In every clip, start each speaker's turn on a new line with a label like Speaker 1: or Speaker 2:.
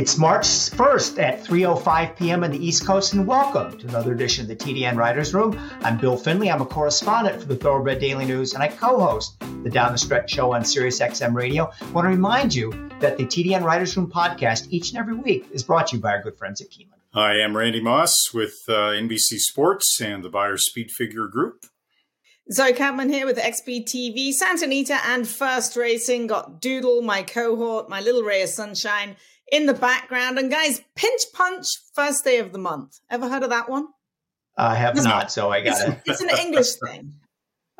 Speaker 1: It's March 1st at 3:05 p.m. on the East Coast, and welcome to another edition of the TDN Writers Room. I'm Bill Finley. I'm a correspondent for the Thoroughbred Daily News, and I co-host the Down the Stretch show on SiriusXM Radio. I want to remind you that the TDN Writers Room podcast each and every week is brought to you by our good friends at Keeneland.
Speaker 2: Hi, I am Randy Moss with uh, NBC Sports and the Beyer Speed Figure Group.
Speaker 3: Zoe Cadman here with XBTV, Santa Anita, and First Racing. Got Doodle, my cohort, my little ray of sunshine in the background. And guys, Pinch Punch, first day of the month. Ever heard of that one?
Speaker 1: I have it's, not, so I got
Speaker 3: it's, it. It's an English thing.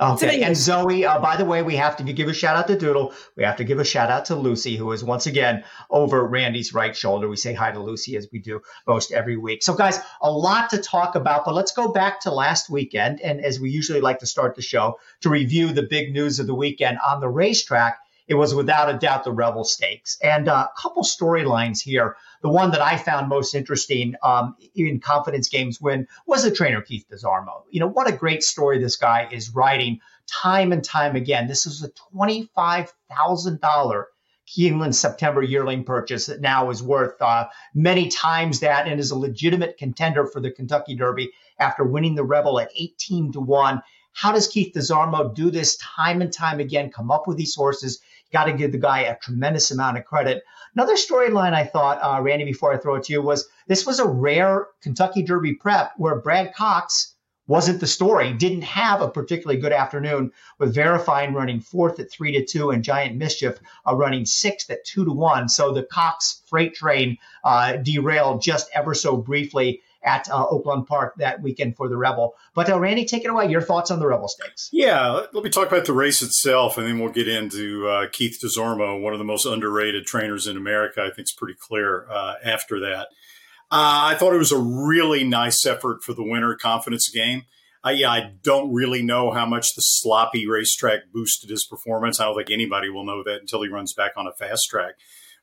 Speaker 1: Okay, and Zoe, uh, by the way, we have to give a shout out to Doodle. We have to give a shout out to Lucy, who is once again over Randy's right shoulder. We say hi to Lucy as we do most every week. So, guys, a lot to talk about, but let's go back to last weekend. And as we usually like to start the show, to review the big news of the weekend on the racetrack it was without a doubt the rebel Stakes. And uh, a couple storylines here. The one that I found most interesting um, in confidence games win was the trainer Keith Desormo. You know, what a great story this guy is writing time and time again. This is a $25,000 Keeneland September yearling purchase that now is worth uh, many times that and is a legitimate contender for the Kentucky Derby after winning the Rebel at 18 to 1. How does Keith Desormo do this time and time again, come up with these horses? Got to give the guy a tremendous amount of credit. Another storyline I thought, uh, Randy, before I throw it to you, was this was a rare Kentucky Derby prep where Brad Cox wasn't the story. Didn't have a particularly good afternoon with Verifying running fourth at three to two and Giant Mischief uh, running sixth at two to one. So the Cox freight train uh, derailed just ever so briefly at uh, Oaklawn Park that weekend for the Rebel. But uh, Randy, take it away. Your thoughts on the Rebel Stakes?
Speaker 2: Yeah, let me talk about the race itself, and then we'll get into uh, Keith Desormo, one of the most underrated trainers in America. I think it's pretty clear uh, after that. Uh, I thought it was a really nice effort for the winner confidence game. I, yeah, I don't really know how much the sloppy racetrack boosted his performance. I don't think anybody will know that until he runs back on a fast track.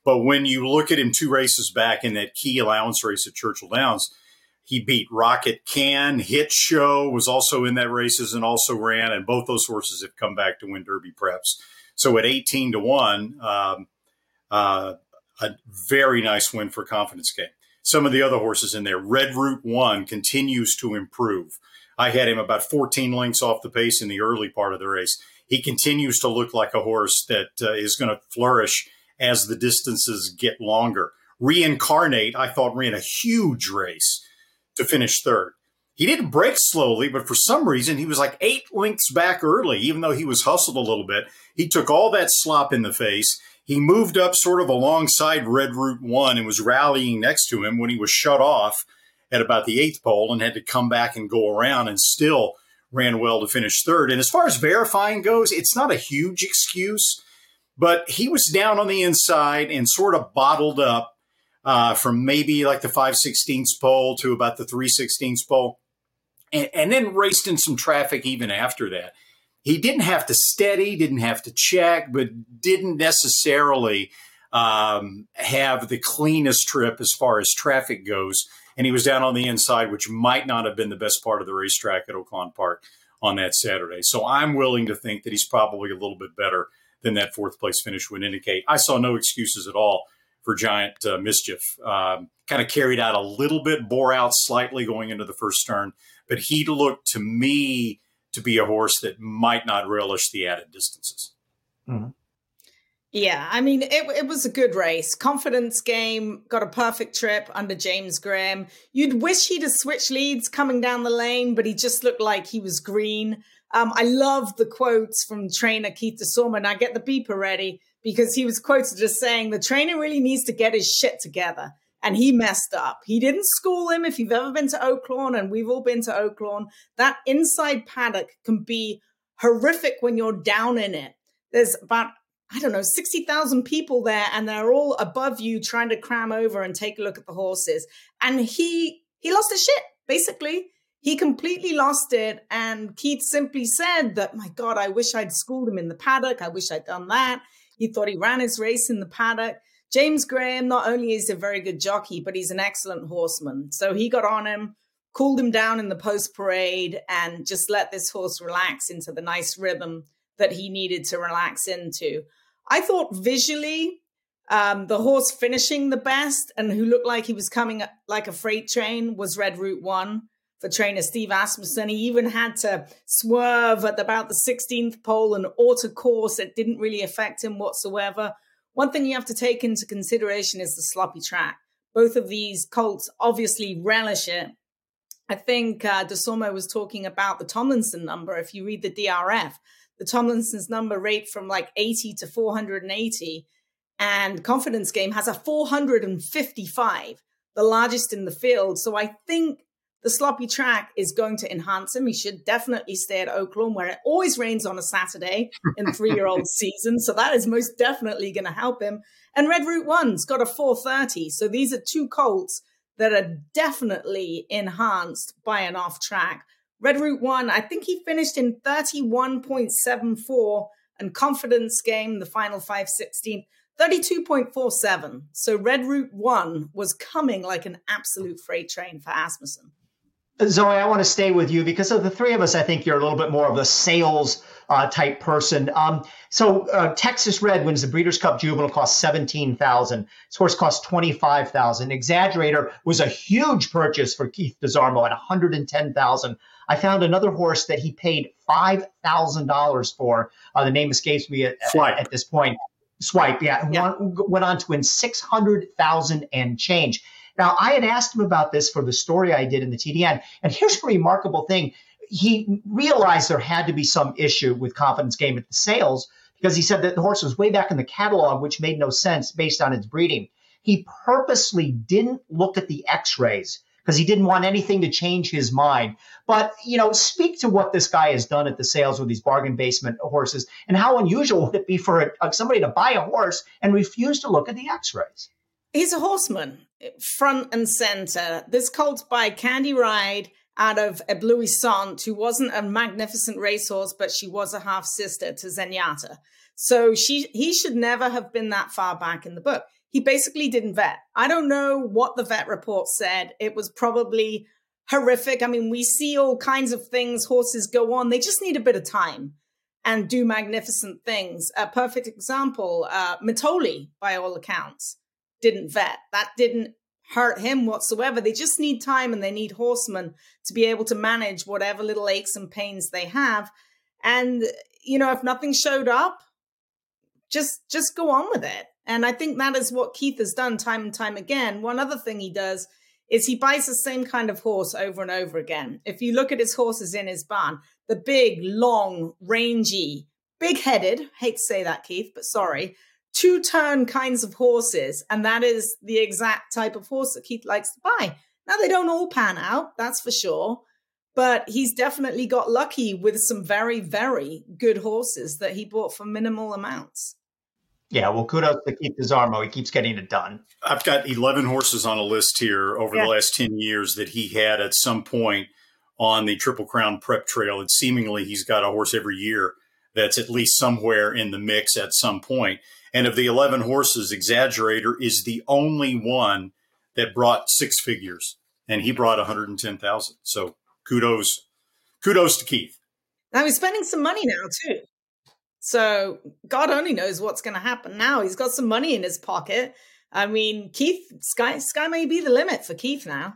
Speaker 2: But when you look at him two races back in that key allowance race at Churchill Downs, he beat Rocket Can. Hit Show was also in that races and also ran, and both those horses have come back to win Derby preps. So at 18 to 1, um, uh, a very nice win for Confidence Game. Some of the other horses in there, Red Route 1 continues to improve. I had him about 14 lengths off the pace in the early part of the race. He continues to look like a horse that uh, is going to flourish as the distances get longer. Reincarnate, I thought, ran a huge race to finish third. He didn't break slowly, but for some reason he was like eight lengths back early, even though he was hustled a little bit. He took all that slop in the face. He moved up sort of alongside Red Route 1 and was rallying next to him when he was shut off at about the eighth pole and had to come back and go around and still ran well to finish third. And as far as verifying goes, it's not a huge excuse, but he was down on the inside and sort of bottled up uh, from maybe like the 5 16ths pole to about the 3 16ths pole, and, and then raced in some traffic even after that. He didn't have to steady, didn't have to check, but didn't necessarily um, have the cleanest trip as far as traffic goes. And he was down on the inside, which might not have been the best part of the racetrack at Oaklawn Park on that Saturday. So I'm willing to think that he's probably a little bit better than that fourth place finish would indicate. I saw no excuses at all for Giant uh, Mischief. Um, kind of carried out a little bit, bore out slightly going into the first turn, but he looked to me to be a horse that might not relish the added distances.
Speaker 3: Mm-hmm. Yeah, I mean, it, it was a good race. Confidence game, got a perfect trip under James Graham. You'd wish he'd have switched leads coming down the lane, but he just looked like he was green. Um, I love the quotes from trainer Keith Desormo, and I get the beeper ready because he was quoted as saying the trainer really needs to get his shit together. And he messed up. He didn't school him. If you've ever been to Oaklawn, and we've all been to Oaklawn, that inside paddock can be horrific when you're down in it. There's about I don't know, 60,000 people there, and they're all above you trying to cram over and take a look at the horses. And he he lost his shit, basically. He completely lost it. And Keith simply said that, my God, I wish I'd schooled him in the paddock. I wish I'd done that. He thought he ran his race in the paddock. James Graham, not only is a very good jockey, but he's an excellent horseman. So he got on him, cooled him down in the post parade, and just let this horse relax into the nice rhythm that he needed to relax into. I thought visually, um, the horse finishing the best and who looked like he was coming like a freight train was Red Route One for trainer Steve Asmussen. He even had to swerve at about the 16th pole and auto course. It didn't really affect him whatsoever. One thing you have to take into consideration is the sloppy track. Both of these colts obviously relish it. I think uh, DeSormo was talking about the Tomlinson number. If you read the DRF, the Tomlinson's number rate from like 80 to 480, and Confidence Game has a 455, the largest in the field. So I think the sloppy track is going to enhance him. He should definitely stay at Oaklawn, where it always rains on a Saturday in three year old season. So that is most definitely going to help him. And Red Route One's got a 430. So these are two colts that are definitely enhanced by an off track. Red Route One, I think he finished in 31.74 and confidence game, the final 516, 32.47. So Red Route One was coming like an absolute freight train for Asmussen.
Speaker 1: Zoe, I want to stay with you because of the three of us, I think you're a little bit more of a sales uh, type person. Um, so uh, Texas Red wins the Breeders' Cup Juvenile, cost seventeen thousand. This horse cost twenty five thousand. Exaggerator was a huge purchase for Keith DeSormo at one hundred and ten thousand. I found another horse that he paid five thousand dollars for. Uh, the name escapes me at, at, at this point. Swipe, yeah, yeah. Went, went on to win six hundred thousand and change. Now, I had asked him about this for the story I did in the TDN, and here's a remarkable thing. He realized there had to be some issue with Confidence Game at the sales because he said that the horse was way back in the catalog, which made no sense based on its breeding. He purposely didn't look at the x rays because he didn't want anything to change his mind. But, you know, speak to what this guy has done at the sales with these bargain basement horses and how unusual would it be for somebody to buy a horse and refuse to look at the x rays?
Speaker 3: He's a horseman, front and center. This colt by Candy Ride out of Eblouissant, who wasn't a magnificent racehorse, but she was a half sister to Zenyatta. So she he should never have been that far back in the book. He basically didn't vet. I don't know what the vet report said. It was probably horrific. I mean, we see all kinds of things horses go on. They just need a bit of time and do magnificent things. A perfect example, uh, Mitole, by all accounts didn't vet. That didn't hurt him whatsoever. They just need time and they need horsemen to be able to manage whatever little aches and pains they have. And you know, if nothing showed up, just just go on with it. And I think that is what Keith has done time and time again. One other thing he does is he buys the same kind of horse over and over again. If you look at his horses in his barn, the big, long, rangy, big headed, hate to say that, Keith, but sorry, two turn kinds of horses. And that is the exact type of horse that Keith likes to buy. Now, they don't all pan out, that's for sure. But he's definitely got lucky with some very, very good horses that he bought for minimal amounts.
Speaker 1: Yeah, well, kudos to Keith DeSormo. He keeps getting it done.
Speaker 2: I've got 11 horses on a list here over yeah. the last 10 years that he had at some point on the Triple Crown prep trail. And seemingly he's got a horse every year that's at least somewhere in the mix at some point. And of the 11 horses, Exaggerator is the only one that brought six figures, and he brought 110,000. So kudos, kudos to Keith.
Speaker 3: Now he's spending some money now too. So God only knows what's going to happen now. He's got some money in his pocket. I mean, Keith, sky, sky may be the limit for Keith now.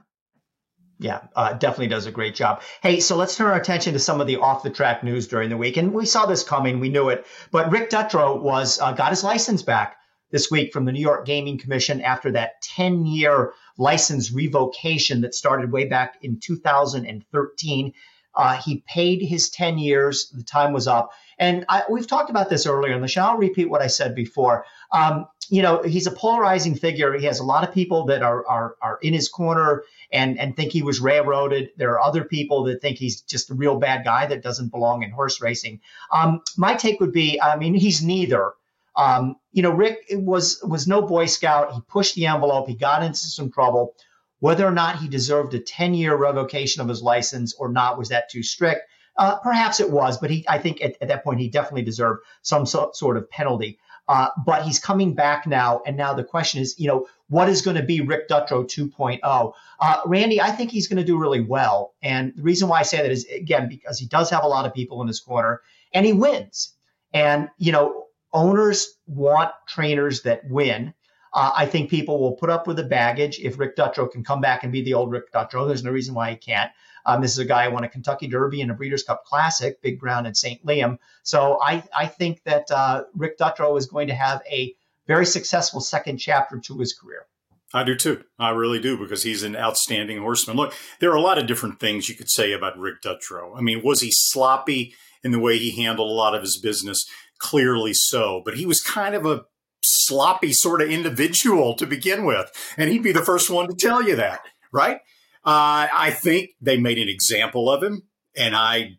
Speaker 1: Yeah, uh, definitely does a great job. Hey, so let's turn our attention to some of the off the track news during the week. And we saw this coming, we knew it. But Rick Dutrow was uh, got his license back this week from the New York Gaming Commission after that 10 year license revocation that started way back in 2013. Uh, he paid his 10 years. The time was up. And I, we've talked about this earlier in the show. I'll repeat what I said before. Um, you know, he's a polarizing figure. He has a lot of people that are, are, are in his corner and, and think he was railroaded. There are other people that think he's just a real bad guy that doesn't belong in horse racing. Um, my take would be, I mean, he's neither. Um, you know, Rick was was no Boy Scout. He pushed the envelope. He got into some trouble. Whether or not he deserved a 10 year revocation of his license or not, was that too strict? Uh, perhaps it was, but he, I think at, at, that point he definitely deserved some so, sort of penalty. Uh, but he's coming back now, and now the question is, you know, what is going to be Rick Dutrow 2.0? Uh, Randy, I think he's going to do really well, and the reason why I say that is again because he does have a lot of people in his corner, and he wins. And you know, owners want trainers that win. Uh, I think people will put up with the baggage if Rick Dutrow can come back and be the old Rick Dutrow. There's no reason why he can't. Um, this is a guy who won a Kentucky Derby and a Breeders' Cup Classic, Big Brown and St. Liam. So I, I think that uh, Rick Dutrow is going to have a very successful second chapter to his career.
Speaker 2: I do too. I really do because he's an outstanding horseman. Look, there are a lot of different things you could say about Rick Dutrow. I mean, was he sloppy in the way he handled a lot of his business? Clearly so. But he was kind of a sloppy sort of individual to begin with. And he'd be the first one to tell you that, right? Uh, I think they made an example of him. And I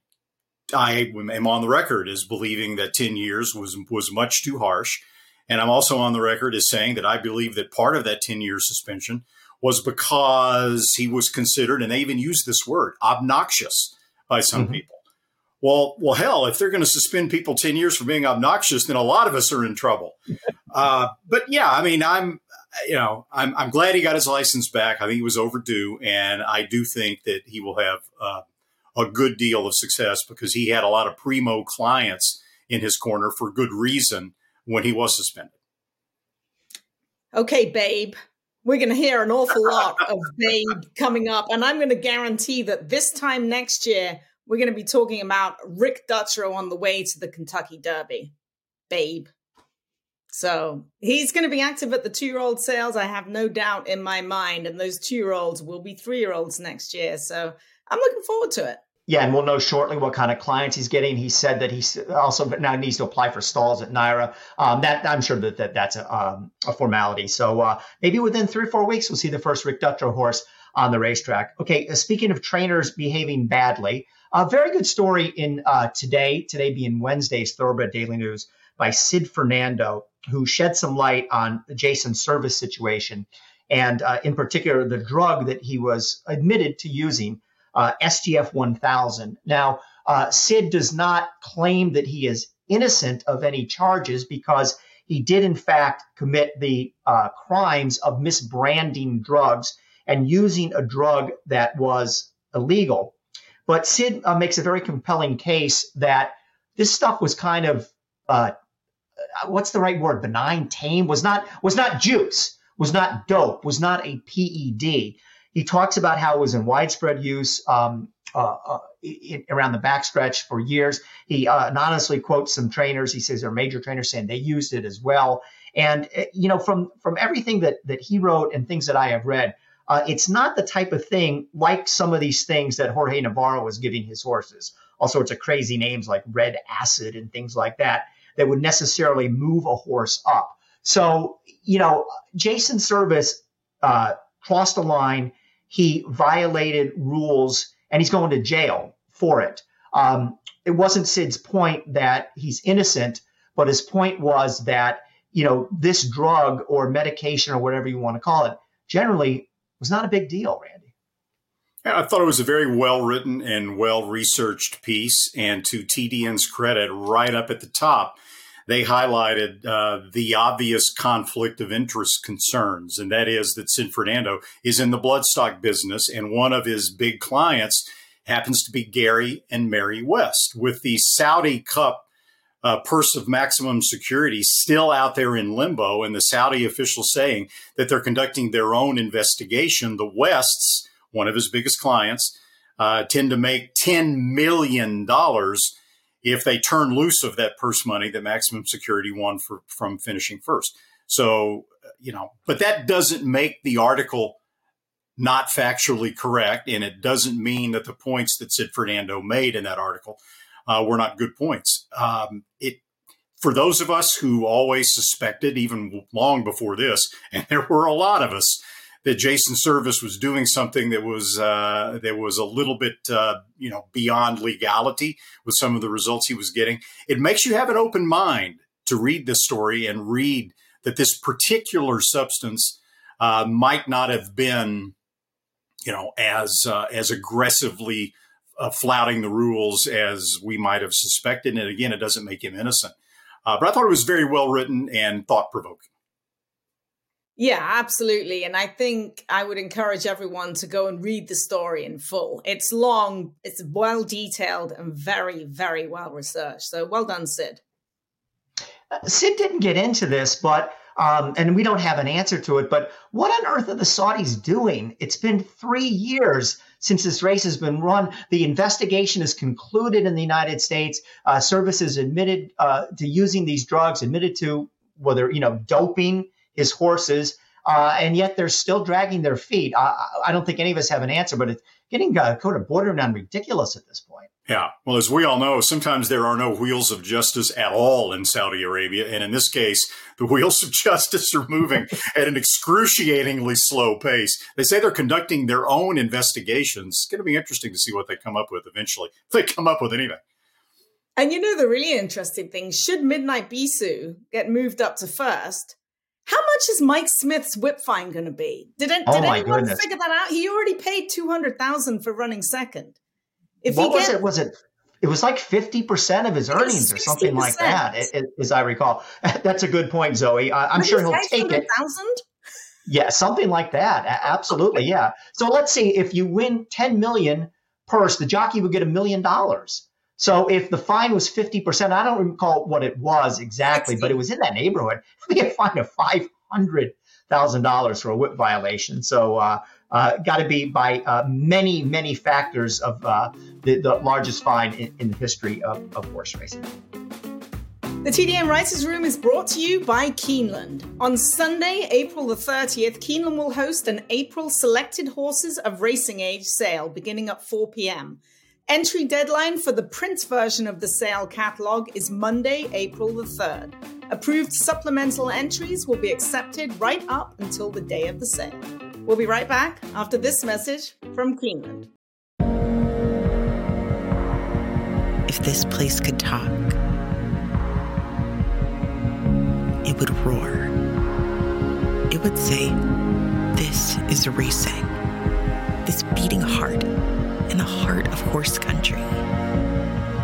Speaker 2: I am on the record as believing that 10 years was was much too harsh. And I'm also on the record as saying that I believe that part of that 10 year suspension was because he was considered, and they even used this word, obnoxious by some mm-hmm. people. Well, well, hell, if they're going to suspend people 10 years for being obnoxious, then a lot of us are in trouble. uh, but yeah, I mean, I'm, you know, I'm, I'm glad he got his license back. I think he was overdue. And I do think that he will have uh, a good deal of success because he had a lot of primo clients in his corner for good reason when he was suspended.
Speaker 3: Okay, babe. We're going to hear an awful lot of babe coming up. And I'm going to guarantee that this time next year, we're going to be talking about Rick Dutrow on the way to the Kentucky Derby. Babe. So he's going to be active at the two year old sales. I have no doubt in my mind. And those two year olds will be three year olds next year. So I'm looking forward to it.
Speaker 1: Yeah, and we'll know shortly what kind of clients he's getting. He said that he also now needs to apply for stalls at NYRA. Um, that I'm sure that, that that's a, um, a formality. So uh, maybe within three or four weeks, we'll see the first Rick Dutrow horse on the racetrack. Okay, uh, speaking of trainers behaving badly, a very good story in uh, today, today being Wednesday's Thoroughbred Daily News by Sid Fernando, who shed some light on the Jason Servis situation, and uh, in particular the drug that he was admitted to using, uh, SGF 1000. Now, uh, Sid does not claim that he is innocent of any charges because he did, in fact, commit the uh, crimes of misbranding drugs and using a drug that was illegal. But Sid uh, makes a very compelling case that this stuff was kind of uh, what's the right word? Benign, tame was not was not juice, was not dope, was not a PED. He talks about how it was in widespread use um, uh, uh, in, around the backstretch for years. He uh, anonymously quotes some trainers. He says they're major trainers saying they used it as well. And uh, you know, from from everything that that he wrote and things that I have read, uh, it's not the type of thing like some of these things that Jorge Navarro was giving his horses, all sorts of crazy names like red acid and things like that, that would necessarily move a horse up. So, you know, Jason Servis uh, crossed a line. He violated rules and he's going to jail for it. Um, it wasn't Sid's point that he's innocent, but his point was that, you know, this drug or medication or whatever you want to call it generally was not a big deal, Randy.
Speaker 2: Yeah, I thought it was a very well written and well researched piece. And to TDN's credit, right up at the top, they highlighted uh, the obvious conflict of interest concerns, and that is that Sid Fernando is in the bloodstock business, and one of his big clients happens to be Gary and Mary West. With the Saudi Cup uh, purse of maximum security still out there in limbo, and the Saudi officials saying that they're conducting their own investigation. The Wests, one of his biggest clients, uh, tend to make $10 million if they turn loose of that purse money that maximum security won for, from finishing first. So, you know, but that doesn't make the article not factually correct. And it doesn't mean that the points that Sid Fernando made in that article uh, were not good points. Um, it for those of us who always suspected, even long before this, and there were a lot of us, that Jason Servis was doing something that was uh, that was a little bit uh, you know beyond legality with some of the results he was getting. It makes you have an open mind to read this story and read that this particular substance uh, might not have been you know, as uh, as aggressively uh, flouting the rules as we might have suspected. And again, it doesn't make him innocent. Uh, but I thought it was very well written and thought provoking.
Speaker 3: Yeah, absolutely. And I think I would encourage everyone to go and read the story in full. It's long, it's well detailed, and very, very well researched. So well done, Sid.
Speaker 1: Uh, Sid didn't get into this, but um, and we don't have an answer to it. But what on earth are the Saudis doing? It's been three years since this race has been run. The investigation is concluded in the United States. Uh, services admitted uh, to using these drugs, admitted to whether you know doping his horses, uh, and yet they're still dragging their feet. I, I, don't think any of us have an answer, but it's getting uh, kind of bordering on ridiculous at this point.
Speaker 2: Yeah. Well, as we all know, sometimes there are no wheels of justice at all in Saudi Arabia. And in this case, the wheels of justice are moving at an excruciatingly slow pace. They say they're conducting their own investigations. It's going to be interesting to see what they come up with eventually, if they come up with anything.
Speaker 3: And you know, the really interesting thing should Midnight Bisou get moved up to first, how much is Mike Smith's whip fine going to be? Did, it, oh did anyone goodness. figure that out? He already paid 200000 for running second.
Speaker 1: If what was it? Was it? It was like fifty percent of his earnings or something like that, it, it, as I recall. That's a good point, Zoe. I, am sure he'll take it.
Speaker 3: Thousand.
Speaker 1: Yeah, something like that. Absolutely, yeah. So let's see. If you win ten million purse, the jockey would get a million dollars. So if the fine was fifty percent, I don't recall what it was exactly, but it was in that neighborhood. It'd be a fine of five hundred thousand dollars for a whip violation. So uh, uh, got to be by uh, many, many factors of uh, the, the, largest fine in, in the history of, of, horse racing.
Speaker 3: The TDN Writers Room is brought to you by Keeneland. On Sunday, April the 30th, Keeneland will host an April Selected Horses of Racing Age sale beginning at 4 p.m. Entry deadline for the print version of the sale catalog is Monday, April the 3rd. Approved supplemental entries will be accepted right up until the day of the sale. We'll be right back after this message from Keeneland.
Speaker 4: If this place could talk, it would roar. It would say, This is racing. This beating heart in the heart of horse country.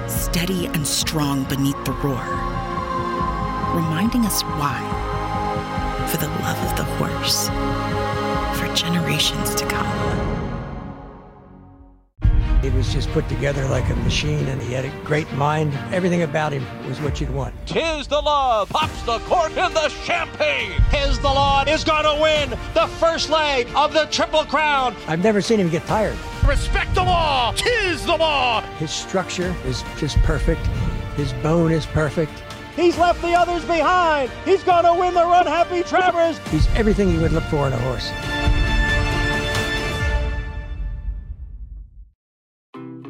Speaker 4: Steady and strong beneath the roar, reminding us why. For the love of the horse for generations to come.
Speaker 5: He was just put together like a machine and he had a great mind. Everything about him was what you'd want.
Speaker 6: Tiz the Law, pops the cork in the champagne. Tiz the Law is gonna win the first leg of the Triple Crown.
Speaker 5: I've never seen him get tired.
Speaker 6: Respect the law, Tiz the Law.
Speaker 5: His structure is just perfect. His bone is perfect.
Speaker 6: He's left the others behind. He's gonna win the Run Happy Travers.
Speaker 5: He's everything you would look for in a horse.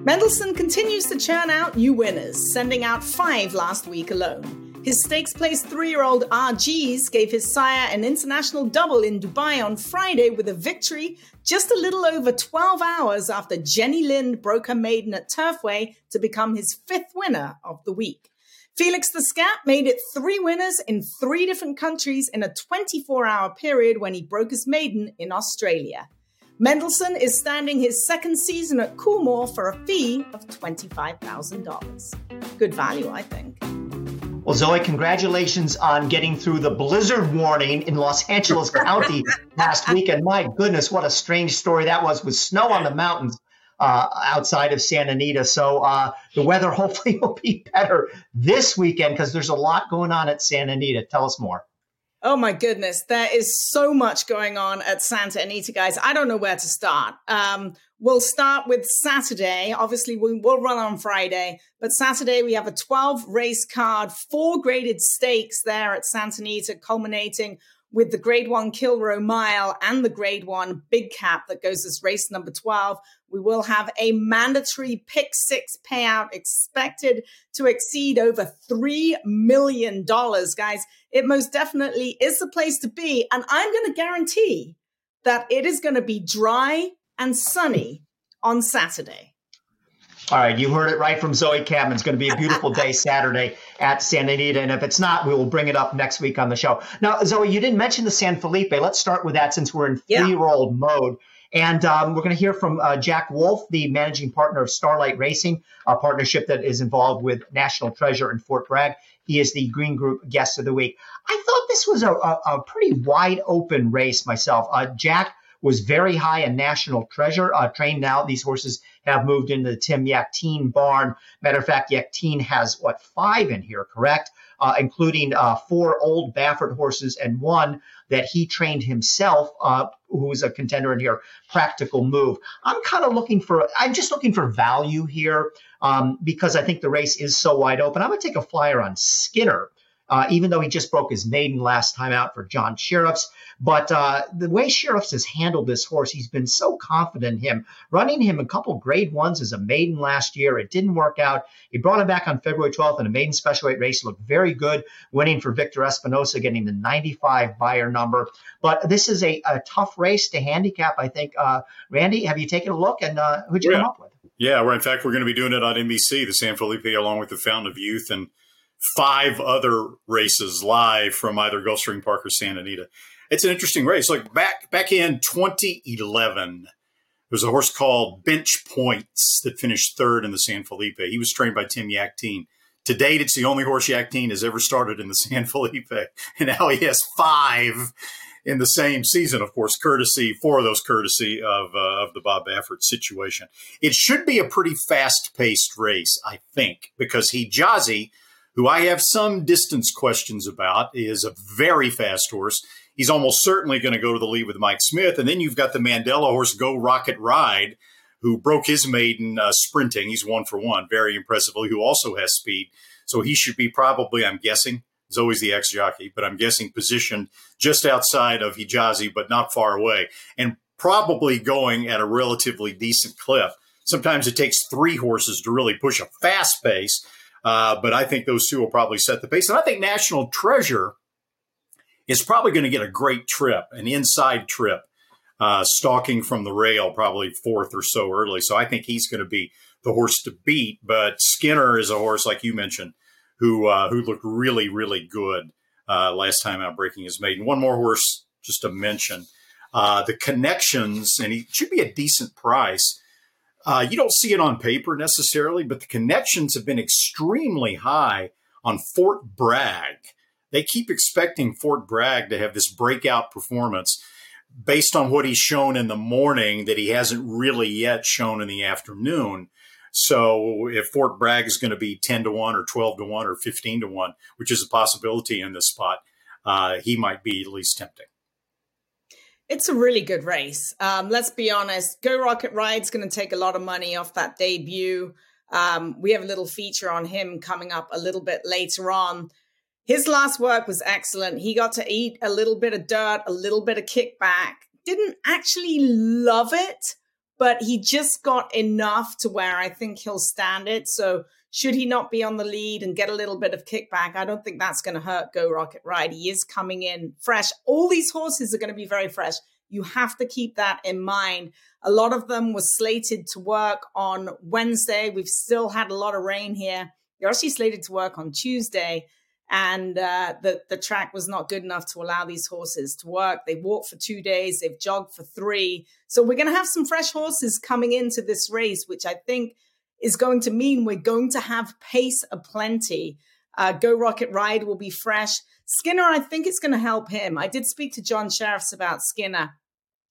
Speaker 3: Mendelssohn continues to churn out new winners, sending out five last week alone. His stakes placed three year old RGs gave his sire an international double in Dubai on Friday with a victory just a little over 12 hours after Jenny Lind broke her maiden at Turfway to become his fifth winner of the week. Felix the Scat made it three winners in three different countries in a 24 hour period when he broke his maiden in Australia. Mendelssohn is standing his second season at Coolmore for a fee of $25,000. Good value, I think.
Speaker 1: Well, Zoe, congratulations on getting through the blizzard warning in Los Angeles County last weekend. My goodness, what a strange story that was with snow on the mountains uh, outside of Santa Anita. So uh, the weather hopefully will be better this weekend because there's a lot going on at Santa Anita. Tell us more.
Speaker 3: Oh my goodness, there is so much going on at Santa Anita, guys. I don't know where to start. Um, we'll start with Saturday. Obviously, we will run on Friday, but Saturday we have a 12 race card, four graded stakes there at Santa Anita, culminating with the grade one Kilroe mile and the grade one big cap that goes as race number 12. We will have a mandatory pick six payout expected to exceed over $3 million, guys. It most definitely is the place to be. And I'm going to guarantee that it is going to be dry and sunny on Saturday.
Speaker 1: All right, you heard it right from Zoe Cadman. It's going to be a beautiful day Saturday at Santa Anita, and if it's not, we will bring it up next week on the show. Now, Zoe, you didn't mention the San Felipe. Let's start with that since we're in three-year-old mode. And um, we're going to hear from uh, Jack Wolf, the managing partner of Starlight Racing, a partnership that is involved with National Treasure and Fort Bragg. He is the Green Group guest of the week. I thought this was a, a, a pretty wide open race myself. Uh, Jack was very high in National Treasure. Uh, trained now, these horses have moved into the Tim Yakteen barn. Matter of fact, Yakteen has what five in here, correct? Uh, including uh, four old Baffert horses and one that he trained himself, who's a contender in here. Practical move. I'm kind of looking for. I'm just looking for value here um, because I think the race is so wide open. I'm going to take a flyer on Skinner. Uh, even though he just broke his maiden last time out for John Shirreffs. But uh, the way Shirreffs has handled this horse, he's been so confident in him. Running him a couple grade ones as a maiden last year, it didn't work out. He brought him back on February 12th in a maiden special weight race. Looked very good, winning for Victor Espinoza, getting the 95 Beyer number. But this is a, a tough race to handicap, I think. Uh, Randy, have you taken a look and uh, who'd you yeah. come up with?
Speaker 2: Yeah, well, in fact, we're going to be doing it on NBC, the San Felipe, along with the Fountain of Youth and five other races live from either Gulfstream Park or Santa Anita it's an interesting race. Like back back in 2011, there was a horse called Bench Points that finished third in the San Felipe. He was trained by Tim Yakteen. To date, it's the only horse Yakteen has ever started in the San Felipe, and now he has five in the same season. Of course, courtesy four of those courtesy of uh, of the Bob Baffert situation. It should be a pretty fast paced race, I think, because he Hejazi, who I have some distance questions about, is a very fast horse he's almost certainly going to go to the lead with Mike Smith. And then you've got the Mandella horse, Go Rocket Ride, who broke his maiden uh, sprinting. He's one for one, very impressively, who also has speed. So he should be probably, I'm guessing, is always the ex jockey, but I'm guessing positioned just outside of Hejazi, but not far away, and probably going at a relatively decent clip. Sometimes it takes three horses to really push a fast pace, uh, but I think those two will probably set the pace. And I think National Treasure is probably going to get a great trip, an inside trip, uh, stalking from the rail, probably fourth or so early. So I think he's going to be the horse to beat. But Skinner is a horse, like you mentioned, who uh, who looked really, really good uh, last time out breaking his maiden. One more horse just to mention. Uh, the connections, and he should be a decent price. Uh, you don't see it on paper necessarily, but the connections have been extremely high on Fort Bragg they keep expecting Fort Bragg to have this breakout performance based on what he's shown in the morning that he hasn't really yet shown in the afternoon. So if Fort Bragg is going to be 10 to 1 or 12 to 1 or 15 to 1, which is a possibility in this spot, uh, he might be at least tempting.
Speaker 3: It's a really good race. Um, let's be honest. Go Rocket Ride's going to take a lot of money off that debut. Um, we have a little feature on him coming up a little bit later on. His last work was excellent. He got to eat a little bit of dirt, a little bit of kickback. Didn't actually love it, but he just got enough to where I think he'll stand it. So, should he not be on the lead and get a little bit of kickback, I don't think that's going to hurt Go Rocket Ride. He is coming in fresh. All these horses are going to be very fresh. You have to keep that in mind. A lot of them were slated to work on Wednesday. We've still had a lot of rain here. They're actually slated to work on Tuesday and uh, the the track was not good enough to allow these horses to work. They walked for two days, they've jogged for three, so we're going to have some fresh horses coming into this race, which I think is going to mean we're going to have pace aplenty. Uh, Go Rocket Ride will be fresh. Skinner, I think it's going to help him. I did speak to John Shirreffs about Skinner.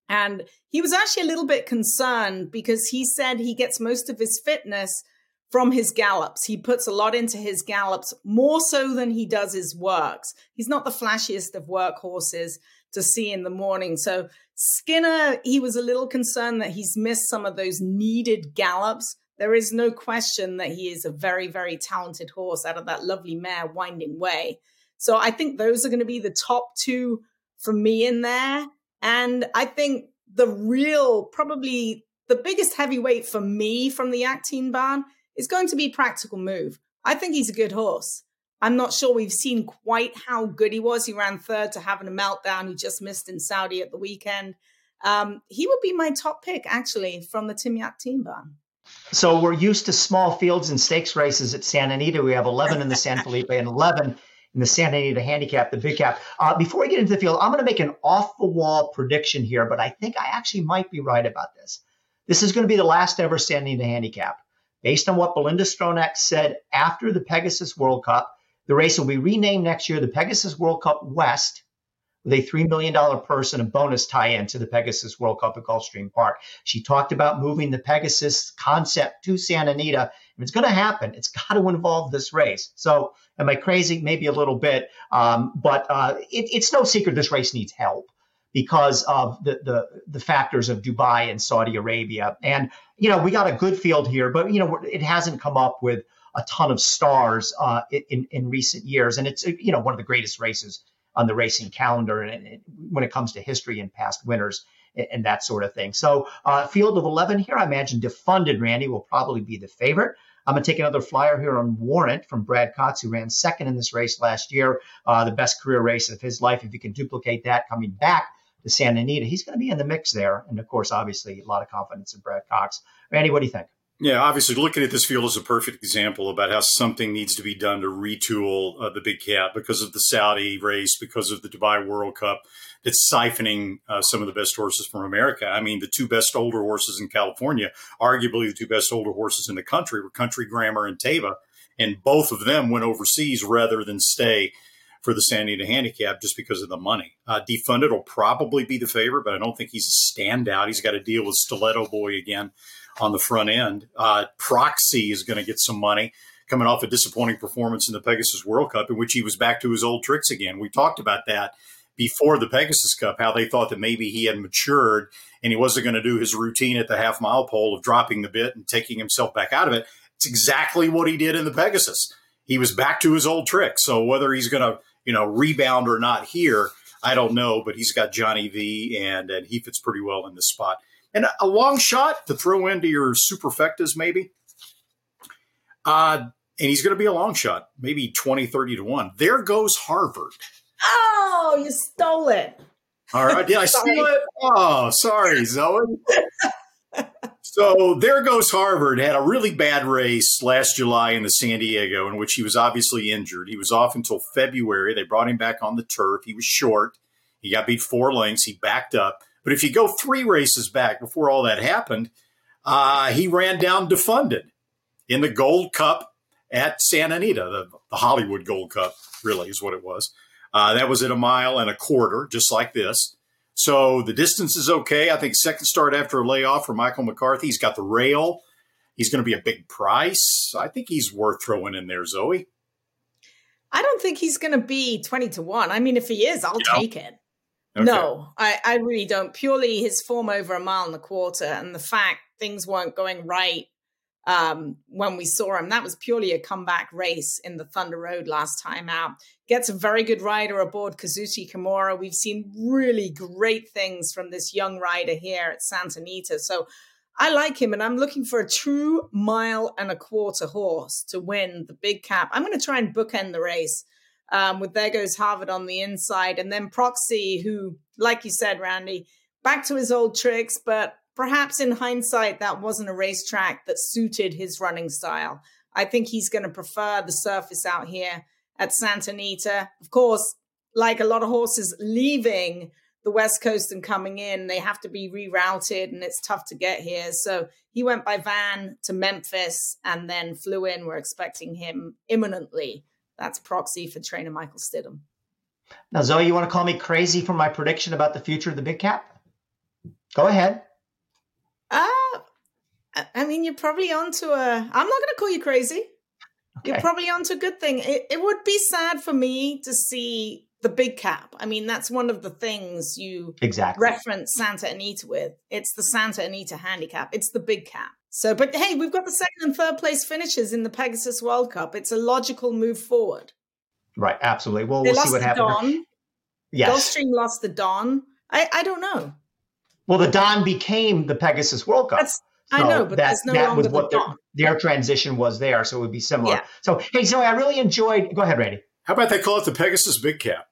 Speaker 3: And he was actually a little bit concerned because he said he gets most of his fitness from his gallops. He puts a lot into his gallops, more so than he does his works. He's not the flashiest of workhorses to see in the morning. So Skinner, he was a little concerned that he's missed some of those needed gallops. There is no question that he is a very, very talented horse out of that lovely mare, Winding Way. So I think those are going to be the top two for me in there. And I think the real, probably the biggest heavyweight for me from the Yakteen barn is going to be practical move. I think he's a good horse. I'm not sure we've seen quite how good he was. He ran third to Havnameltdown. He just missed in Saudi at the weekend. Um, he would be my top pick, actually, from the Tim Yakteen barn.
Speaker 1: So we're used to small fields and stakes races at Santa Anita. We have 11 in the San Felipe and 11 in the Santa Anita Handicap, the big cap. Uh, before we get into the field, I'm going to make an off the wall prediction here, but I think I actually might be right about this. This is going to be the last ever Santa Anita Handicap. Based on what Belinda Stronach said after the Pegasus World Cup, the race will be renamed next year the Pegasus World Cup West with a $3 million purse and a bonus tie in to the Pegasus World Cup at Gulfstream Park. She talked about moving the Pegasus concept to Santa Anita. If it's going to happen, it's got to involve this race. So, am I crazy? Maybe a little bit. Um, but uh, it, it's no secret this race needs help because of the, the, the factors of Dubai and Saudi Arabia. And, you know, we got a good field here, but, you know, it hasn't come up with a ton of stars uh, in, in recent years. And it's, you know, one of the greatest races on the racing calendar and, when it comes to history and past winners and, and that sort of thing. So, uh, field of 11 here, I imagine defunded Randy will probably be the favorite. I'm going to take another flyer here on Warrant from Brad Cox, who ran second in this race last year, uh, the best career race of his life. If you can duplicate that coming back to Santa Anita, he's going to be in the mix there. And of course, obviously, a lot of confidence in Brad Cox. Randy, what do you think?
Speaker 2: Yeah, obviously, looking at this field is a perfect example about how something needs to be done to retool uh, the big cap because of the Saudi race, because of the Dubai World Cup that's siphoning uh, some of the best horses from America. I mean, the two best older horses in California, arguably the two best older horses in the country, were Country Grammar and Taiba, and both of them went overseas rather than stay for the Santa Anita handicap just because of the money. Uh, defunded will probably be the favorite, but I don't think he's a standout. He's got to deal with Stiletto Boy again on the front end. Uh, Proxy is going to get some money coming off a disappointing performance in the Pegasus World Cup, in which he was back to his old tricks again. We talked about that before the Pegasus Cup, how they thought that maybe he had matured and he wasn't going to do his routine at the half mile pole of dropping the bit and taking himself back out of it. It's exactly what he did in the Pegasus. He was back to his old tricks. So whether he's going to, you know, rebound or not here, I don't know, but he's got Johnny V and, and he fits pretty well in this spot and a long shot to throw into your superfectas, maybe. Uh, and he's going to be a long shot, maybe 20, 30 to 1. There goes Harvard.
Speaker 3: Oh, you stole it.
Speaker 2: All right. Did I steal it? Oh, sorry, Zoe. so there goes Harvard. Had a really bad race last July in the San Diego, in which he was obviously injured. He was off until February. They brought him back on the turf. He was short. He got beat four lengths. He backed up. But if you go three races back before all that happened, uh, he ran down defunded in the Gold Cup at Santa Anita, the, the Hollywood Gold Cup, really is what it was. Uh, that was at a mile and a quarter, just like this. So the distance is okay. I think second start after a layoff for Michael McCarthy. He's got the rail. He's going to be a big price. I think he's worth throwing in there, Zoe.
Speaker 3: I don't think he's going to be 20 to 1. I mean, if he is, I'll take it. Okay. No, I, I really don't. Purely his form over a mile and a quarter and the fact things weren't going right um, when we saw him. That was purely a comeback race in the Thunder Road last time out. Gets a very good rider aboard Kazushi Kimura. We've seen really great things from this young rider here at Santa Anita. So I like him, and I'm looking for a true mile and a quarter horse to win the big cap. I'm going to try and bookend the race um, with There Goes Harvard on the inside. And then Proxy, who, like you said, Randy, back to his old tricks, but perhaps in hindsight, that wasn't a racetrack that suited his running style. I think he's going to prefer the surface out here at Santa Anita. Of course, like a lot of horses leaving the West Coast and coming in, they have to be rerouted and it's tough to get here. So he went by van to Memphis and then flew in. We're expecting him imminently that's proxy for trainer Michael Stidham.
Speaker 1: Now, Zoe, you want to call me crazy for my prediction about the future of the big cap? Go ahead.
Speaker 3: Uh, I mean, you're probably onto a. I'm not going to call you crazy. Okay. You're probably onto a good thing. It, it would be sad for me to see the big cap. I mean, that's one of the things you
Speaker 1: exactly
Speaker 3: reference Santa Anita with. It's the Santa Anita handicap. It's the big cap. So, but hey, we've got the second and third place finishes in the Pegasus World Cup. It's a logical move forward.
Speaker 1: Right, absolutely. Well, they we'll see what happens.
Speaker 3: Don. Yes. Gulfstream lost the Don. I, I don't know.
Speaker 1: Well, the Don became the Pegasus World Cup.
Speaker 3: That's, so I know, but that, no that was what
Speaker 1: the their, their, transition was there, so it would be similar. Yeah. So, hey, Zoe, I really enjoyed. Go ahead, Randy.
Speaker 2: How about they call it the Pegasus Big Cap?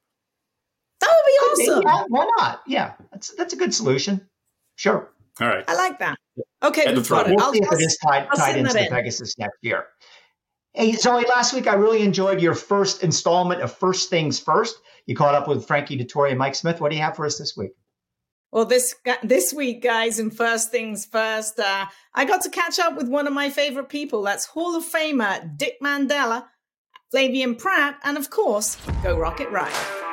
Speaker 3: That would be awesome.
Speaker 1: Yeah, why not? Yeah, that's that's a good solution. Sure.
Speaker 2: All right.
Speaker 3: I like that. Okay,
Speaker 1: we've got it. We'll I'll, see if it is tied, tied into the in. Pegasus next year. Hey, Zoe, last week I really enjoyed your first installment of First Things First. You caught up with Frankie Dettori and Mike Smith. What do you have for us this week?
Speaker 3: Well, this this week, guys, and first things first, uh, I got to catch up with one of my favorite people. That's Hall of Famer Dick Mandella, Flavien Prat, and of course, Go Rocket Ride.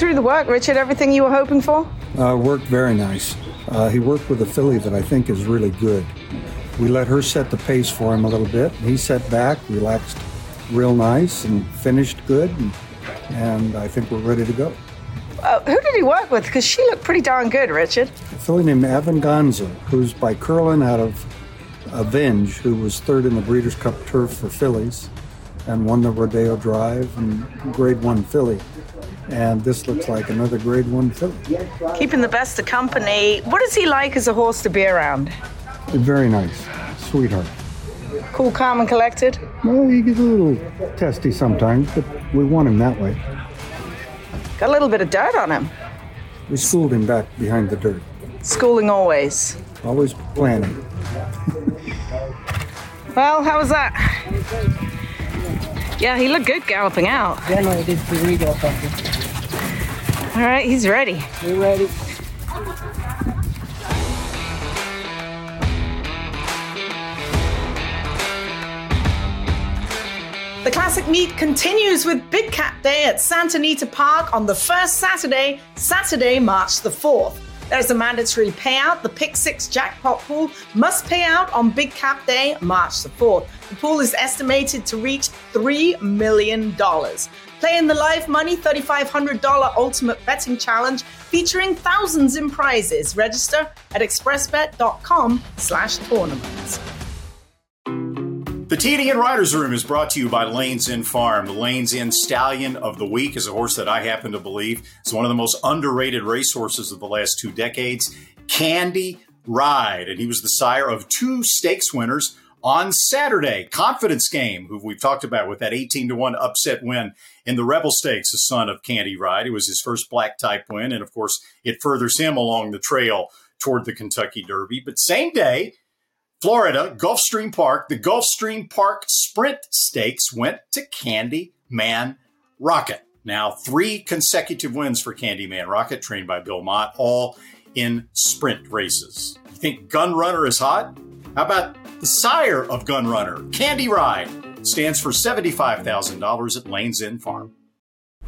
Speaker 3: Through the work, Richard. Everything you were hoping for?
Speaker 7: Uh, worked very nice. Uh, he worked with a filly that I think is really good. We let her set the pace for him a little bit. He sat back, relaxed real nice, and finished good. And, and I think we're ready to go.
Speaker 3: Uh, who did he work with? Because she looked pretty darn good, Richard.
Speaker 7: A filly named Avenganza, who's by Curlin out of Avenge, who was third in the Breeders' Cup Turf for fillies and won the Rodeo Drive and Grade 1 filly and this looks like another grade one filly.
Speaker 3: Keeping the best of company. What is he like as a horse to be around?
Speaker 7: Very nice, sweetheart.
Speaker 3: Cool, calm, and collected?
Speaker 7: Well, he gets a little testy sometimes, but we want him that way.
Speaker 3: Got a little bit of dirt on him.
Speaker 7: We schooled him back behind the dirt.
Speaker 3: Schooling always.
Speaker 7: Always planning.
Speaker 3: well, how was that? Yeah, he looked good galloping out.
Speaker 8: Yeah, no, he did pretty well,
Speaker 3: all right, he's ready.
Speaker 8: We're ready.
Speaker 3: The classic meet continues with Big Cap Day at Santa Anita Park on the first Saturday, Saturday, March the 4th. There's a mandatory payout. The Pick Six jackpot pool must pay out on Big Cap Day, March the 4th. The pool is estimated to reach $3 million. Play in the live money $3,500 ultimate betting challenge featuring thousands in prizes. Register at expressbet.com slash tournaments.
Speaker 2: The TDN Writers Room is brought to you by Lanes End Farm. The Lanes End Stallion of the Week is a horse that I happen to believe is one of the most underrated racehorses of the last two decades, Candy Ride. And he was the sire of two stakes winners on Saturday. Confidence Game, who we've talked about with that 18 to 1 upset win in the Rebel Stakes, the son of Candy Ride. It was his first black type win. And of course, it furthers him along the trail toward the Kentucky Derby. But same day, Florida, Gulfstream Park, the Gulfstream Park Sprint Stakes went to Candyman Rocket. Now, three consecutive wins for Candyman Rocket, trained by Bill Mott, all in sprint races. You think Gun Runner is hot? How about the sire of Gun Runner, Candy Ride? Stands for $75,000 at Lane's End Farm.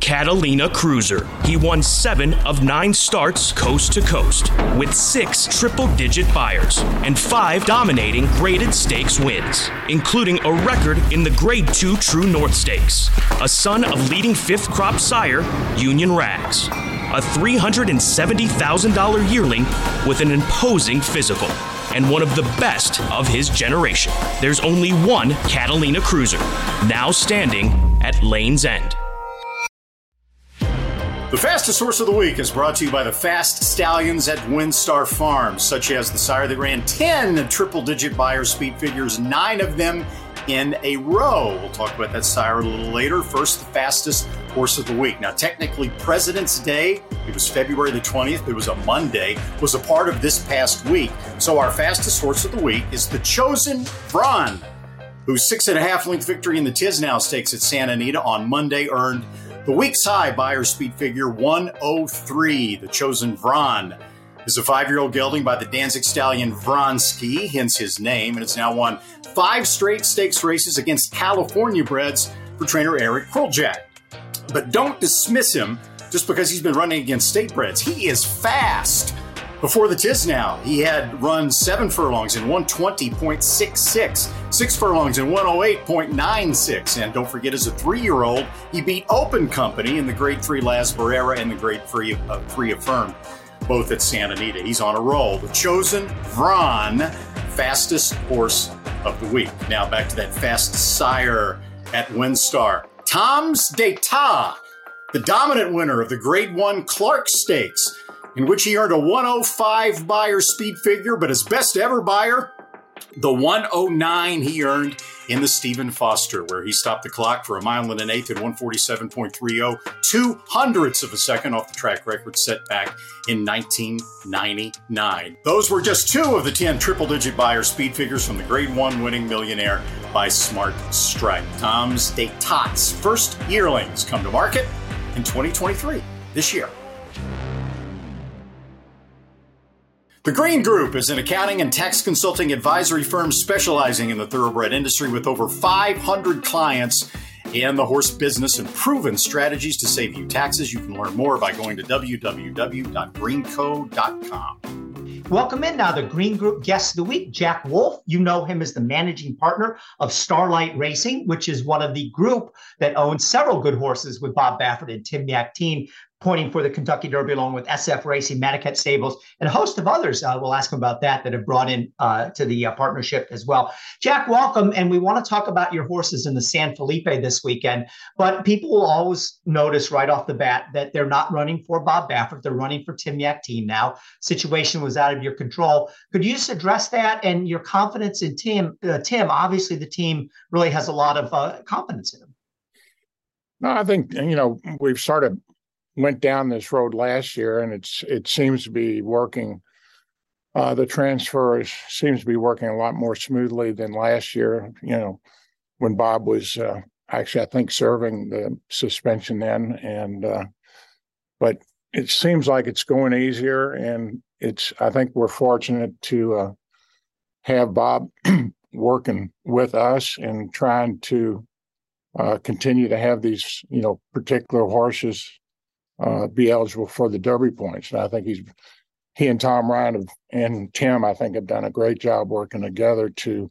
Speaker 9: Catalina Cruiser. He won seven of nine starts coast to coast, with six triple digit Beyers and five dominating graded stakes wins, including a record in the Grade 2 True North Stakes. A son of leading fifth crop sire, Union Rags. A $370,000 yearling with an imposing physical and one of the best of his generation. There's only one Catalina Cruiser, now standing at Lane's End.
Speaker 2: The fastest horse of the week is brought to you by the fast stallions at WinStar Farms, such as the sire that ran 10 triple digit Beyer speed figures, nine of them in a row. We'll talk about that sire a little later. First, the fastest horse of the week. Now, technically, President's Day, it was February the 20th, it was a Monday, was a part of this past week. So, our fastest horse of the week is the Chosen Vron, whose six and a half length victory in the Tiznow Stakes at Santa Anita on Monday earned the week's high Beyer speed figure 103. The Chosen Vron is a five year old gelding by the Danzig stallion Vronsky, hence his name, and it's now won five straight stakes races against California breds for trainer Eric Kruljac. But don't dismiss him just because he's been running against state breds. He is fast. Before the Tiznow, he had run seven furlongs in 120.66, six furlongs in 108.96. And don't forget, as a three year old, he beat Open Company in the Grade 3 Laz Barrera and the Grade 3, uh, 3 Affirmed, both at Santa Anita. He's on a roll. The chosen Vron, fastest horse of the week. Now back to that fast sire at WinStar. Tom's d'Etat, the dominant winner of the Grade 1 Clark Stakes, in which he earned a 105 Beyer speed figure, but his best ever Beyer, the 109 he earned in the Stephen Foster, where he stopped the clock for a mile and an eighth in 147.30, two hundredths of a second off the track record set back in 1999. Those were just two of the 10 triple digit Beyer speed figures from the Grade 1 winning millionaire by Smart Strike. Tom's D'Etat's first yearlings come to market in 2023, this year. The Green Group is an accounting and tax consulting advisory firm specializing in the thoroughbred industry with over 500 clients in the horse business and proven strategies to save you taxes. You can learn more by going to www.greenco.com.
Speaker 1: Welcome in now the Green Group guest of the week, Jack Wolf. You know him as the managing partner of Starlight Racing, which is one of the group that owns several good horses with Bob Baffert and Tim Yakteen pointing for the Kentucky Derby along with SF Racing, Madaket Stables, and a host of others. Uh, we'll ask him about that that have brought in uh, to the uh, partnership as well. Jack, welcome. And we want to talk about your horses in the San Felipe this weekend. But people will always notice right off the bat that they're not running for Bob Baffert. They're running for Tim Yakteen now. Situation was out of your control. Could you just address that and your confidence in Tim? Uh, Tim, obviously the team really has a lot of uh, confidence in him.
Speaker 8: No, I think you know we've started went down this road last year, and it's it seems to be working. Uh, the transfer seems to be working a lot more smoothly than last year. You know, when Bob was uh, actually, I think, serving the suspension then, and uh, but it seems like it's going easier, and it's. I think we're fortunate to uh, have Bob working with us and trying to uh, continue to have these, you know, particular horses uh, be eligible for the Derby points. And I think he's he and Tom Ryan have, and Tim, I think, have done a great job working together to